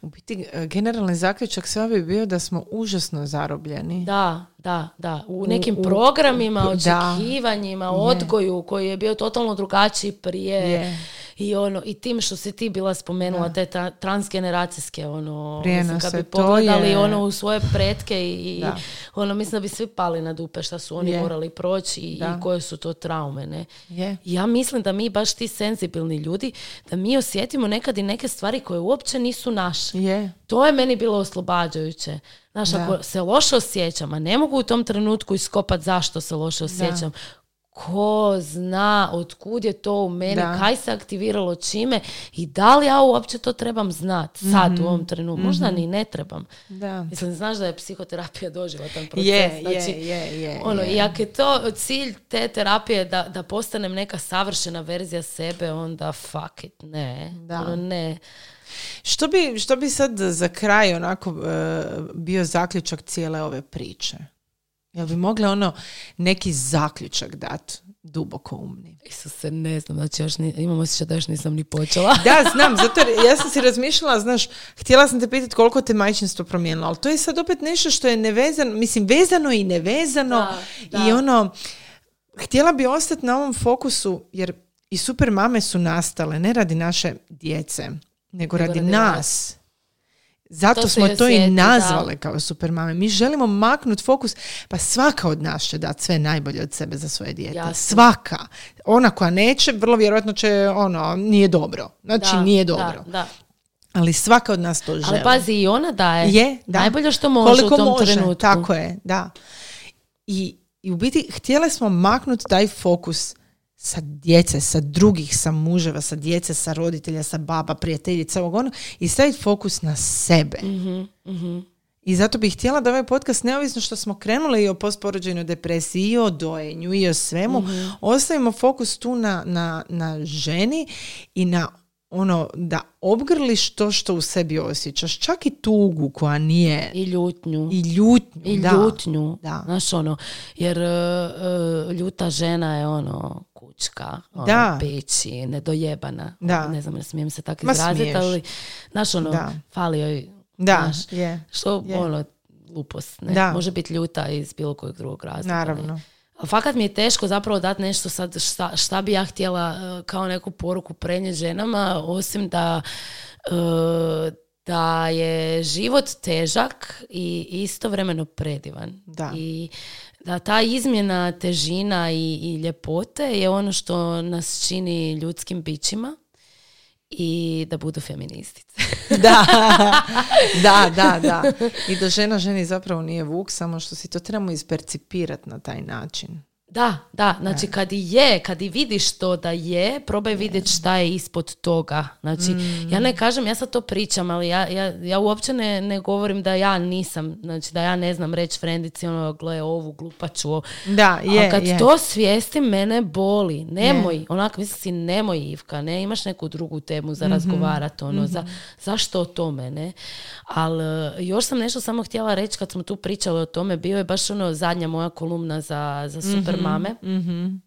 U biti, e, generalni zaključak sve bi bio da smo užasno zarobljeni. Da, da, da. U nekim u- programima, u- da. očekivanjima, odgoju koji je bio totalno drugačiji prije. Je. I ono, i tim što si ti bila spomenula, te tra- transgeneracijske, ono, mislim, Prijenose, kad bi pogledali je- ono u svoje pretke i, i Da. ono, mislim da bi svi pali na dupe šta su oni Je. morali proći i, Da. i koje su to traume, ne? Je. Ja mislim da mi, baš ti senzibilni ljudi, da mi osjetimo nekad i neke stvari koje uopće nisu naše. Je. To je meni bilo oslobađajuće. Znaš, Da. ako se loše osjećam, a ne mogu u tom trenutku iskopat zašto se loše osjećam, ko zna od kud je to u meni, Da. kaj se aktiviralo čime i da li ja uopće to trebam znat sad u ovom trenutku. Možda ni ne trebam. Da. Mislim, znaš da je psihoterapija doživotan proces. Je, znači, je, je, je, ono, je. I ako je to cilj te terapije da, da postanem neka savršena verzija sebe, onda fuck it, ne. Da. Ono, ne. Što bi, što bi sad za kraj onako e, bio zaključak cijele ove priče? Jel bi mogle ono neki zaključak dat duboko umni? Isuse, ne znam, znači još ni, imam osjećaj da još nisam ni počela. Da, znam, zato ja sam si razmišljala, znaš, htjela sam te pitati koliko te majčinstvo promijenilo, ali to je sad opet nešto što je nevezano, mislim, vezano i nevezano Da, da. i ono, htjela bi ostati na ovom fokusu, jer i super mame su nastale, ne radi naše djece, nego, radi, radi nas. Zato To smo to i nazvale kao super mame. Mi želimo maknuti fokus, pa svaka od nas će dati sve najbolje od sebe za svoje dijete. Svaka. Ona koja neće, vrlo vjerojatno će, ono, nije dobro. Znači, Da, nije da, dobro. Da, Ali svaka od nas to želi. Ali pazi, i ona daje je, da. najbolje što može Koliko u tom može, trenutku. Tako je, da. I, I u biti htjele smo maknuti taj fokus sa djece, sa drugih, sa muževa, sa djece, sa roditelja, sa baba, prijateljica, ovog ono, i staviti fokus na sebe. Mhm, mhm. I zato bih htjela da ovaj podcast, neovisno što smo krenuli i o postporođajnoj depresiji, i o dojenju, i o svemu, ostavimo fokus tu na, na, na ženi i na ono, da obgrliš to što u sebi osjećaš. Čak i tugu koja nije... I ljutnju. I ljutnju, I da. ljutnju. Da. Znaš, ono, jer e, ljuta žena je ono kučka, ono, Da. peći, nedojebana. Da. Ne znam, ne smijem se tako izraziti, ali, znaš, ono, Da. fali joj, Da, znaš, je. što, je. ono, glupost, ne? Da. Može biti ljuta iz bilo kojeg drugog razloga. ne? Naravno. Ali fakat mi je teško zapravo dati nešto sad šta, šta bi ja htjela e, kao neku poruku prenijeti ženama, osim da e, da je život težak i istovremeno predivan. Da. I da ta izmjena težina i, i ljepote je ono što nas čini ljudskim bićima i da budu feministice. Da, da, da, da. I da žena ženi zapravo nije vuk, samo što si to trebamo ispercipirati na taj način. Da, da, znači kad i je, kad i vidiš to da je, probaj vidjeti šta je ispod toga. Znači, ja ne kažem, ja sad to pričam, ali ja, ja, ja uopće ne, ne govorim da ja nisam, znači da ja ne znam reći frendici, ono, gle, ovu glupaču. Da, je, A kad je. to svijestim, mene boli. Nemoj, onako, mislim si, nemoj Ivka, ne, imaš neku drugu temu za razgovarat, ono, za, zašto o tome, ne? Ali e, još sam nešto samo htjela reći kad smo tu pričali o tome, bio je baš ono zadnja moja kolumna za, za super mame.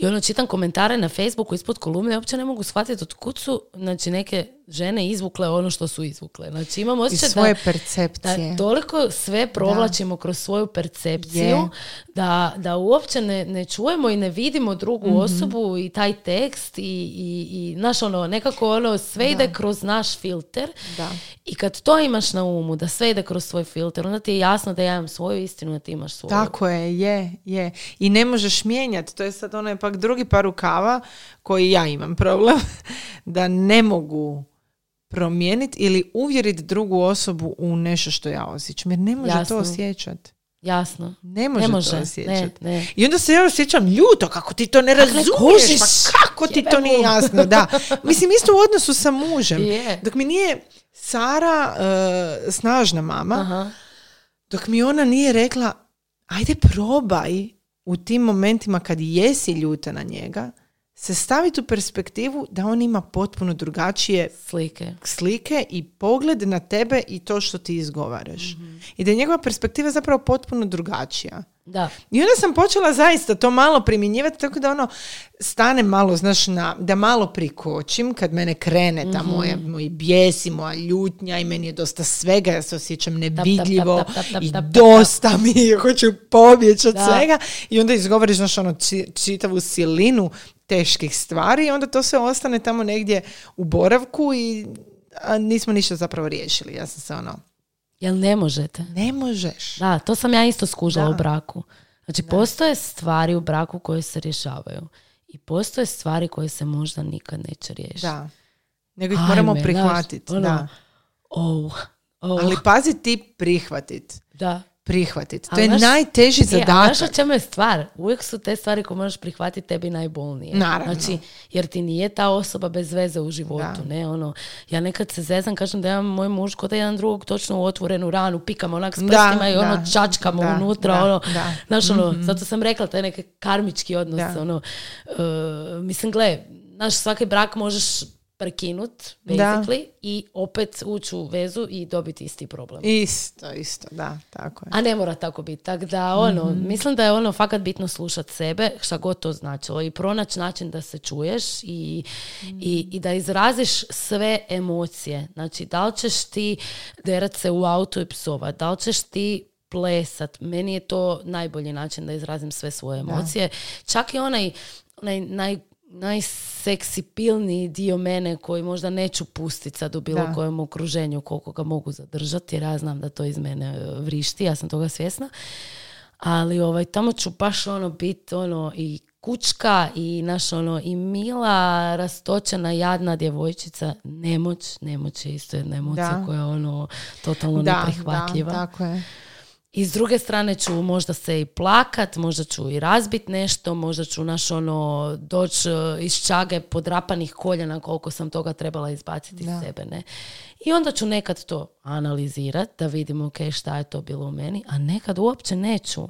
I ono, čitam komentare na Facebooku ispod kolumne, uopće ne mogu shvatiti od kud su, znači, neke žene izvukle ono što su izvukle. Znači, imam osjećaj svoje da, percepcije. da toliko sve provlačimo kroz svoju percepciju Je. da, da uopće ne, ne čujemo i ne vidimo drugu Mhm. osobu i taj tekst i, i, i znaš ono, nekako ono sve ide kroz naš filter Da. i kad to imaš na umu, da sve ide kroz svoj filter, onda ti je jasno da ja imam svoju istinu, da ti imaš svoju. Tako je, je, je. I ne možeš mijenjati. To je sad onaj pak drugi par rukava koji ja imam problem. da ne mogu promijeniti ili uvjeriti drugu osobu u nešto što ja osjećam. Jer ne može Jasno. to osjećati. Jasno. Ne može, Ne to može, osjećati. ne, ne. I onda se ja osjećam ljuto, kako ti to ne razumiješ, kužiš? pa kako ti to nije jasno, da. Mislim, isto u odnosu sa mužem. Dok mi nije Sara e, snažna mama, Aha. dok mi ona nije rekla, ajde probaj u tim momentima kad jesi ljuta na njega, se staviti u perspektivu da on ima potpuno drugačije Slike. slike i pogled na tebe i to što ti izgovaraš. I da je njegova perspektiva zapravo potpuno drugačija. Da. I onda sam počela zaista to malo primjenjivati, tako da ono stane malo, znaš, na, da malo prikočim kad mene krene ta moja, moj bijes i moja ljutnja i meni je dosta svega, ja se osjećam nevidljivo tap, tap, tap, i tap, tap, dosta mi je, hoću pobjeći od Da. svega i onda izgovoriš, znaš, ono, či- čitavu silinu teških stvari i onda to sve ostane tamo negdje u boravku i a, nismo ništa zapravo riješili. Ja sam se ono, Jel ne možete? ne možeš. Da, to sam ja isto skužila Da. u braku. Znači, postoje stvari u braku koje se rješavaju. I postoje stvari koje se možda nikad neće riješiti. Da. Nego ih moramo prihvatiti. ono, da. Oh, oh, Ali pazi ti prihvatit. da. Prihvatit. To je znaš- najteži E, znaš zadatak. o čemu je stvar? Uvijek su te stvari koje možeš prihvatiti tebi najbolnije. Naravno. Znači, jer ti nije ta osoba bez veze u životu, Da. ne, ono, ja nekad se zezam, kažem da imam moj muž kod da jedan drugog točno u otvorenu ranu, pikamo onak s Da, prstima i ono da, čačkamo da, unutra, da, ono, da. znaš, ono, zato sam rekla, to je neki karmički odnos, Da. ono, e, mislim, gle, naš svaki brak možeš prekinut, Da. basically, i opet ući u vezu i dobiti isti problem. Isto, isto, da, tako je. A ne mora tako biti. Tako da, ono, Mhm. mislim da je ono fakat bitno slušat sebe, šta god to značilo. I pronaći način da se čuješ i, i, i da izraziš sve emocije. Znači, da li ćeš ti derat se u auto i psovat, da li ćeš ti plesat. Meni je to najbolji način da izrazim sve svoje emocije. Čak i onaj, onaj naj, najseksipilniji dio mene koji možda neću pustiti sad u bilo Da. kojem okruženju koliko ga mogu zadržati jer ja znam da to iz mene e, vrišti, ja sam toga svjesna. Ali ovaj, tamo ću baš ono biti ono i kučka i naš ono i mila, rastočena, jadna djevojčica. Nemoć, nemoć je isto jedna emocija Da. koja je ono totalno Da, neprihvatljiva. da, tako je. I s druge strane ću možda se i plakat, možda ću i razbit nešto, možda ću naš ono doći e, iz čage podrapanih koljena koliko sam toga trebala izbaciti iz sebe, ne. I onda ću nekad to analizirati da vidim ok šta je to bilo u meni, a nekad uopće neću.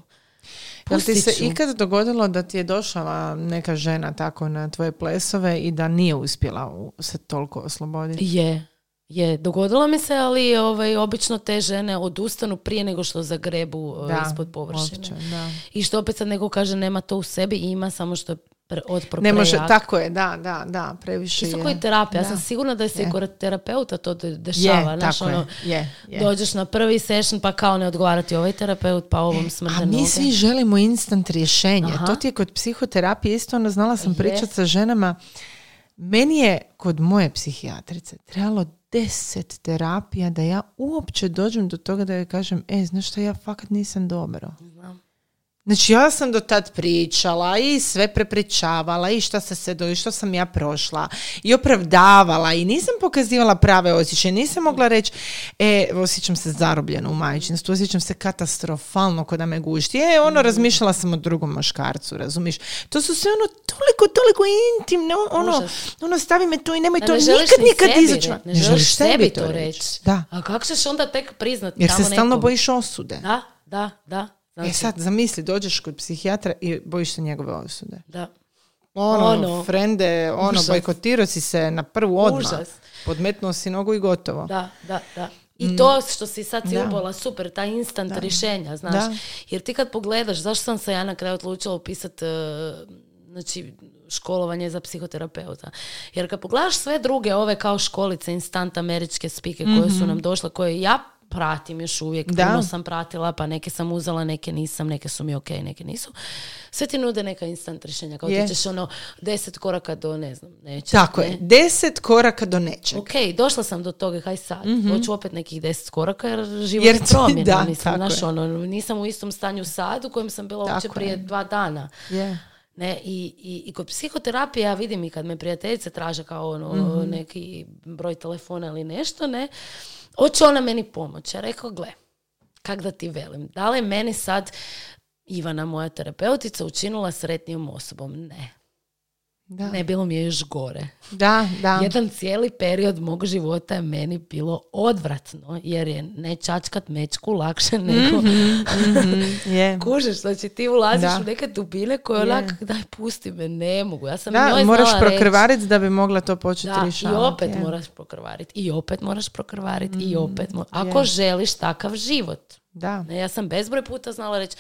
Jel ti se ikad dogodilo da ti je došla neka žena tako na tvoje plesove i da nije uspjela se toliko osloboditi? Je, je. Dogodilo mi se, ali ovaj, obično te žene odustanu prije nego što zagrebu e, ispod površine. uopće, da. I što opet sad neko kaže nema to u sebi, ima samo što je pre, Ne može, tako je, da, da, da, previše Isto je. koji terapija. Ja sam Da. sigurna da se kod terapeuta to de- Je, dešava. znaš, tako ono, je, je. Dođeš na prvi session pa kao ne odgovarati ovaj terapeut pa ovom smrde A mi noge. svi želimo instant rješenje. Aha. To ti je kod psihoterapije isto, ono, znala sam pričati sa ženama. Meni je kod moje psihijatrice trebalo deset terapija da ja uopće dođem do toga da joj kažem, e, znaš šta, ja fakat nisam dobro. Znam. Znači ja sam do tad pričala i sve prepričavala i šta se se do i što sam ja prošla i opravdavala i nisam pokazivala prave osjećaje, nisam mogla reći e, osjećam se zarobljeno u majčinstvu, osjećam se katastrofalno kod da me gušti. E, ono, razmišljala sam o drugom muškarcu, razumiš? To su sve ono toliko, toliko intimne, ono, ono stavi me tu i nemoj to ne nikad, ni nikad izaći. Ne, želiš sebi to reći. Da, A kako ćeš onda tek priznat jer se tamo stalno nekom? bojiš osude. Da, da, da. Znači, E sad, zamisli, dođeš kod psihijatra i bojiš se njegove osude. Da. Ono, Ono. frende, ono, Užas. bojkotirao si se na prvu odmah. Užas. Podmetnuo si nogu i gotovo. Da, da, da. I to što si sad si Mm. Da. ubola, super, ta instant rješenja, znaš. Da. Jer ti kad pogledaš, zašto sam se ja na kraju odlučila upisati znači, školovanje za psihoterapeuta. Jer kad pogledaš sve druge ove kao školice, instant američke spike koje su nam došle, koje ja pratim još uvijek. Da. puno sam pratila, pa neke sam uzela, neke nisam, neke su mi ok, neke nisu. Sve ti nude neka instant rješenja, kao Je. ti ćeš ono deset koraka do, ne znam, neće. Tako ne? je, deset koraka do nečeg. Ok, došla sam do toga, kaj sad? Hoću opet nekih deset koraka jer život Jer je promjena. da, mislim, znaš, je. ono, nisam u istom stanju sad u kojem sam bila uopće prije je. dva dana. Je. Ne, i, i, i kod psihoterapije ja vidim i kad me prijateljice traže kao ono, Mhm. neki broj telefona ili nešto, ne, hoće ona meni pomoći. Ja rekao, gle, kak da ti velim, da li je meni sad Ivana, moja terapeutica, učinila sretnijom osobom? Ne. Da. Ne, bilo mi je još gore. da, da. Jedan cijeli period mog života je meni bilo odvratno, jer je ne čačkat mečku lakše nego Mhm, je. kužiš, znači ti ulaziš Da. u neke dubine koje Je. onak, daj pusti me, ne mogu. Ja sam Da, njoj moraš prokrvariti da bi mogla to početi da, i rješavati. opet je. moraš prokrvariti, i opet moraš prokrvariti, i Mm, opet mo- Ako želiš takav život. Da. Ne, ja sam bezbroj puta znala reći,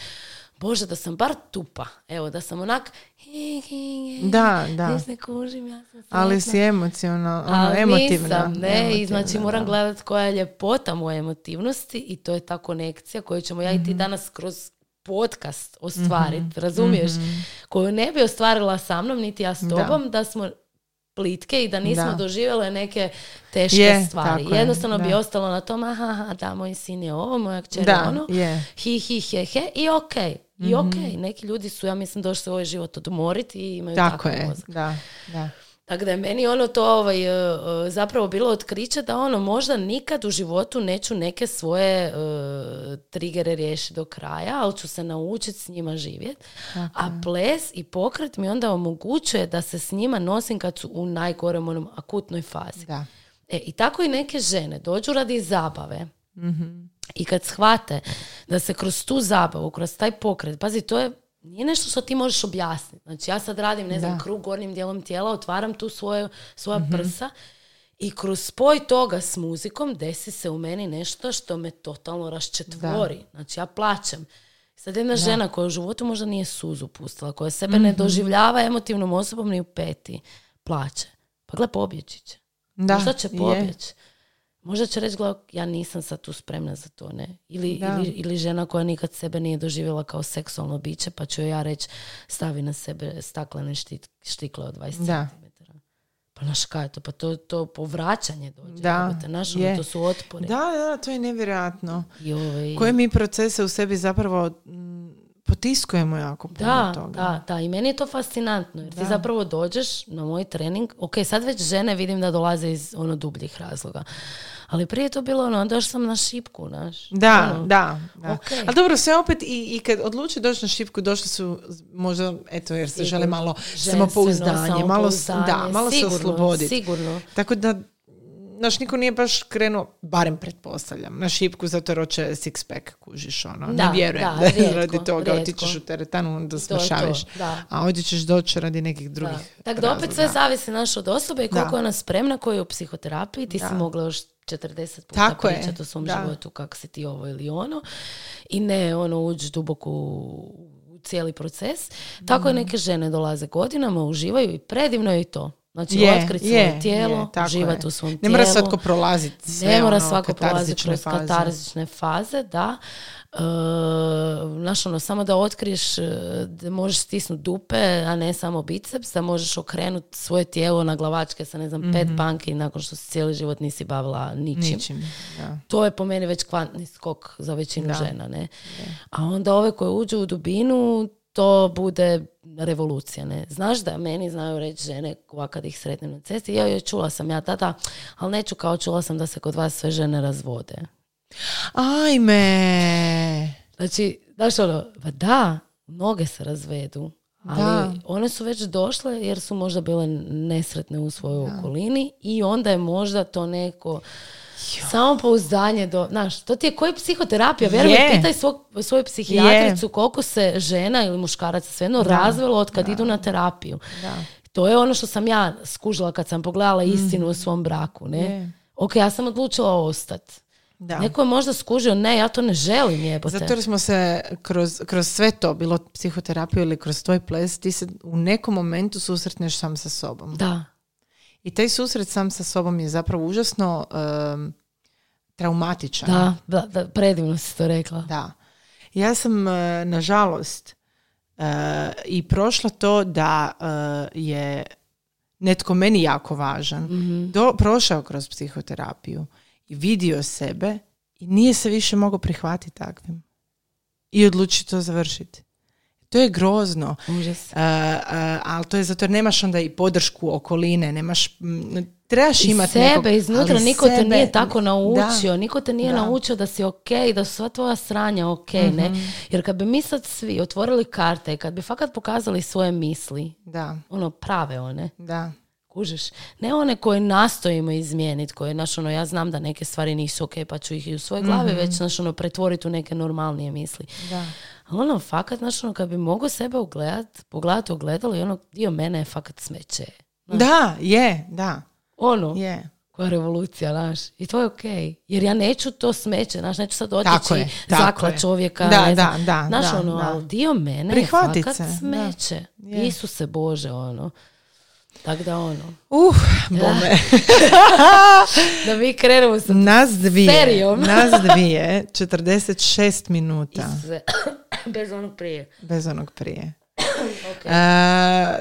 Bože, da sam bar tupa. Evo, da sam onak... Da, da. Ne kužim, ja sam Ali si emocionalna, ono, Ali emotivna. nisam, ne, i znači Emotivna, moram da. gledat koja je ljepota moje emotivnosti i to je ta konekcija koju ćemo ja i Mhm. ti danas kroz podcast ostvariti, Mhm. razumiješ? Koju ne bi ostvarila sa mnom, niti ja s Da. tobom, da smo plitke i da nismo Da. doživjele neke teške Je, stvari. je, Jednostavno bi da. ostalo na tom, aha, aha, da, moj sin je ovo, moja kćer je Da, ono, je. hi, hi, he, he, i okej. I Mhm. okej, neki ljudi su, ja mislim, došli u ovaj život odmoriti i imaju Tako je, mozak. da, da. Tako da je meni ono to ovaj, e, e, zapravo bilo otkriće da ono možda nikad u životu neću neke svoje e, trigere riješiti do kraja, ali ću se naučiti s njima živjeti. A ples i pokret mi onda omogućuje da se s njima nosim kad su u najgorem onom akutnoj fazi. Da. E, I tako i neke žene dođu radi zabave i kad shvate da se kroz tu zabavu, kroz taj pokret, pazi, to je nije nešto što ti možeš objasniti. Znači ja sad radim, ne znam, Da. krug gornjim dijelom tijela, otvaram tu svoje, svoja prsa i kroz spoj toga s muzikom desi se u meni nešto što me totalno raščetvori. Znači ja plaćem. Sad jedna žena koja u životu možda nije suzu pustila, koja sebe ne doživljava emotivnom osobom ni u peti, plaće. Pa gle, pobjeći će. Da, Možda će je. pobjeći. Možda će reći, ja nisam sad tu spremna za to, ne? Ili, ili, ili žena koja nikad sebe nije doživjela kao seksualno biće, pa ću ja reći, stavi na sebe staklene štit, štikle od 20 Da. cm. Pa znaš kaj je to? Pa to, to povraćanje dođe. Da, jebote, znaš, ono, je. to su otpori. Da, da, to je nevjerojatno. I ovaj- Koje mi procese u sebi zapravo potiskujemo jako puno Da, toga. da, da. I meni je to fascinantno. Jer ti zapravo dođeš na moj trening. Ok, sad već žene vidim da dolaze iz ono dubljih razloga. Ali prije je to bilo ono, došla sam na šipku, znaš. Da, Ono, da. da. ok. Ali dobro, sve opet i, i kad odluči doći na šipku, došli su možda, eto, jer se žele malo samopouzdanje, malo, da, malo se sigurno, osloboditi. Sigurno. Tako da, znaš, niko nije baš krenuo, barem pretpostavljam, na šipku zato jer hoće six pack, kužiš, ono. Da, ne vjerujem da, da, je rijetko, radi toga, rijetko. otičeš u teretanu, onda smršaviš. da. A ovdje ćeš doći radi nekih Da. drugih Tako da opet sve zavisi naš od osobe i koliko Da. je ona spremna, koji je u psihoterapiji. Ti si Da. mogla još 40 puta Tako je, pričati o svom da. životu kako si ti ovo ili ono. I ne ono ući duboko u cijeli proces. Tako i neke žene dolaze godinama, uživaju i predivno je i to. Znači, Je, otkriti je, svoje tijelo, je, je. u svom Ne tijelu. mora svatko prolaziti sve Ne mora ono, svako prolaziti kroz faze. katarzične faze, da. E, znaš, ono, samo da otkriješ e, da možeš stisnuti dupe, a ne samo biceps, da možeš okrenuti svoje tijelo na glavačke sa, ne znam, pet banki nakon što se cijeli život nisi bavila ničim. Ničim, da. To je po meni već kvantni skok za većinu Da. žena, ne? A onda ove koje uđu u dubinu, to bude revolucija, ne? Znaš da meni znaju reći žene ovak kad ih sretnem na cesti, ja joj čula sam ja tada, ali neću kao čula sam da se kod vas sve žene razvode. Ajme! Znači, znaš ono, pa da, mnoge se razvedu, ali Da. one su već došle jer su možda bile nesretne u svojoj okolini i onda je možda to neko samopouzdanje do, znaš, to ti je koji psihoterapija, vjeruj Je. mi, pitaj svog, svoju psihijatricu koliko se žena ili muškaraca svejedno razvelo od kad idu na terapiju. To je ono što sam ja skužila kad sam pogledala istinu u svom braku, ne? Je. Ok, ja sam odlučila ostati. Da. Neko je možda skužio, ne, ja to ne želim jebote. Zato jer smo se kroz, kroz sve to, bilo psihoterapiju ili kroz tvoj ples, ti se u nekom momentu susretneš sam sa sobom. Da. I taj susret sam sa sobom je zapravo užasno em, traumatičan. Da, da, da, predivno si to rekla. Da. Ja sam, e, nažalost, e, i prošla to da e, je netko meni jako važan, Mhm. do, prošao kroz psihoterapiju i vidio sebe i nije se više mogao prihvatiti takvim. I odluči to završiti. To je grozno. Užas. Ali to je zato jer nemaš onda i podršku okoline, nemaš, m, trebaš imati sebe nekog, iznutra, niko te sebe- nije tako naučio, Da. niko te nije Da. naučio da si ok, da su sva tvoja sranja ok, ne? Mhm. Jer kad bi mi sad svi otvorili karte, kad bi fakat pokazali svoje misli, Da, ono prave one, da. kužiš, ne one koje nastojimo izmijeniti, koje, znaš, ono, ja znam da neke stvari nisu ok, pa ću ih i u svojoj glavi već, znaš, ono, pretvoriti u neke normalnije misli. Da. Ono, fakat, znaš, ono, kad bi mogao sebe ugledat, pogledati u ogledalo i ono, dio mene je fakat smeće. Da, je, da, Ono, je. koja je revolucija, znaš. I to je okej. Jer ja neću to smeće, znaš, neću sad otići zakla je. čovjeka. Da, ne znam. da, da, Znaš, da, ono, da. ali dio mene Prihvatit je fakat se, da. smeće. Je. Isuse Bože, ono. Tako da, ono, Uh, bome. da mi krenemo sa Nas dvije, Serijom. nas dvije, 46 minuta, Isuse. Bez onog prije. bez onog prije. Ok. E,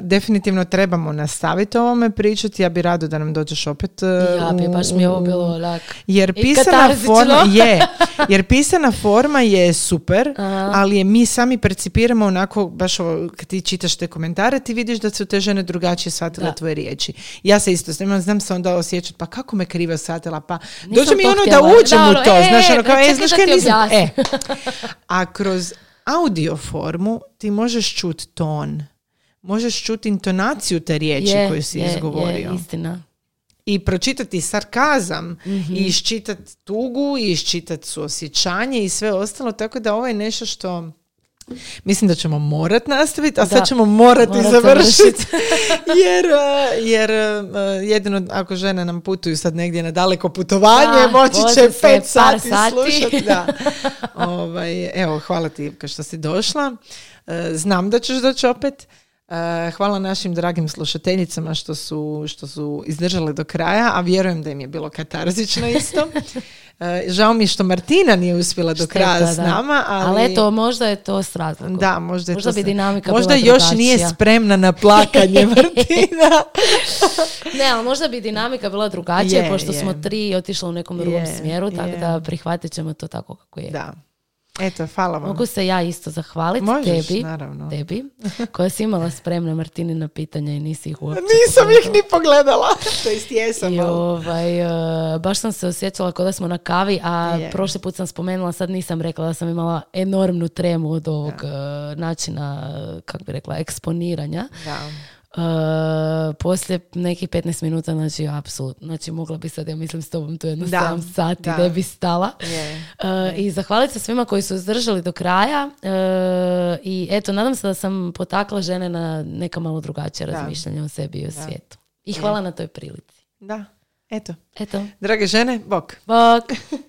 definitivno trebamo nastaviti o ovome pričati, ja bi rado da nam dođeš opet. e, Ja bi, baš mi je ovo bilo onak. Jer pisana forma je, jer pisana forma je super, Aha. ali je mi sami percipiramo onako, baš ovo, kad ti čitaš te komentare, ti vidiš da su te žene drugačije shvatile Da. tvoje riječi. Ja se isto znam, znam se onda osjećati, pa kako me krivo shvatila, pa Nisam dođe mi ono htjela. da uđem Da, u to, e, znaš, ono kao, e, znaš kaj nisam, e. A kroz audio formu ti možeš čuti ton, možeš čuti intonaciju te riječi Je, koju si je, izgovorio Je, istina. i pročitati sarkazam Mhm. i iščitati tugu i iščitati suosjećanje i sve ostalo, tako da ovo je nešto što mislim da ćemo morat nastaviti, a Da. sad ćemo morati Morat završiti. jer uh, jer uh, jedino ako žene nam putuju sad negdje na daleko putovanje, Da, moći će pet sati, sati. slušati. Da. ovaj, evo, hvala ti Ivka što si došla. Uh, znam da ćeš doći opet. Uh, hvala našim dragim slušateljicama što su, što su izdržale do kraja, a vjerujem da im je bilo katarzično isto. Uh, žao mi je što Martina nije uspjela do kraja s nama, ali... Ali eto, možda je to s razlogom. Da, možda, je Možda to bi dinamika Možda bila još nije drugačija. spremna na plakanje Martina. Ne, ali možda bi dinamika bila drugačija, Je, pošto je. smo tri otišle u nekom drugom Je, smjeru, tako da prihvatit ćemo to tako kako je. da. Eto, hvala vam. Mogu se ja isto zahvaliti Možeš, tebi, naravno. tebi, koja si imala spremna Martinina pitanja i nisi ih uopće Nisam ih ni pogledala. to jest jesam. I ovaj, e, baš sam se osjećala kao da smo na kavi, a Je. prošli put sam spomenula, sad nisam rekla da sam imala enormnu tremu od ovog e, načina, e, kako bi rekla, eksponiranja. Da. E, poslije nekih 15 minuta, znači, apsolutno, znači, mogla bi sad, ja mislim, s tobom tu jedno Da, 7 sati, da. ne bi stala. Je. E, I zahvaliti se svima koji su izdržali do kraja e, i eto, nadam se da sam potakla žene na neka malo drugačija Da. razmišljanja o sebi i o svijetu. I hvala na toj prilici. Da. Eto. Eto, Drage žene, bok. bok!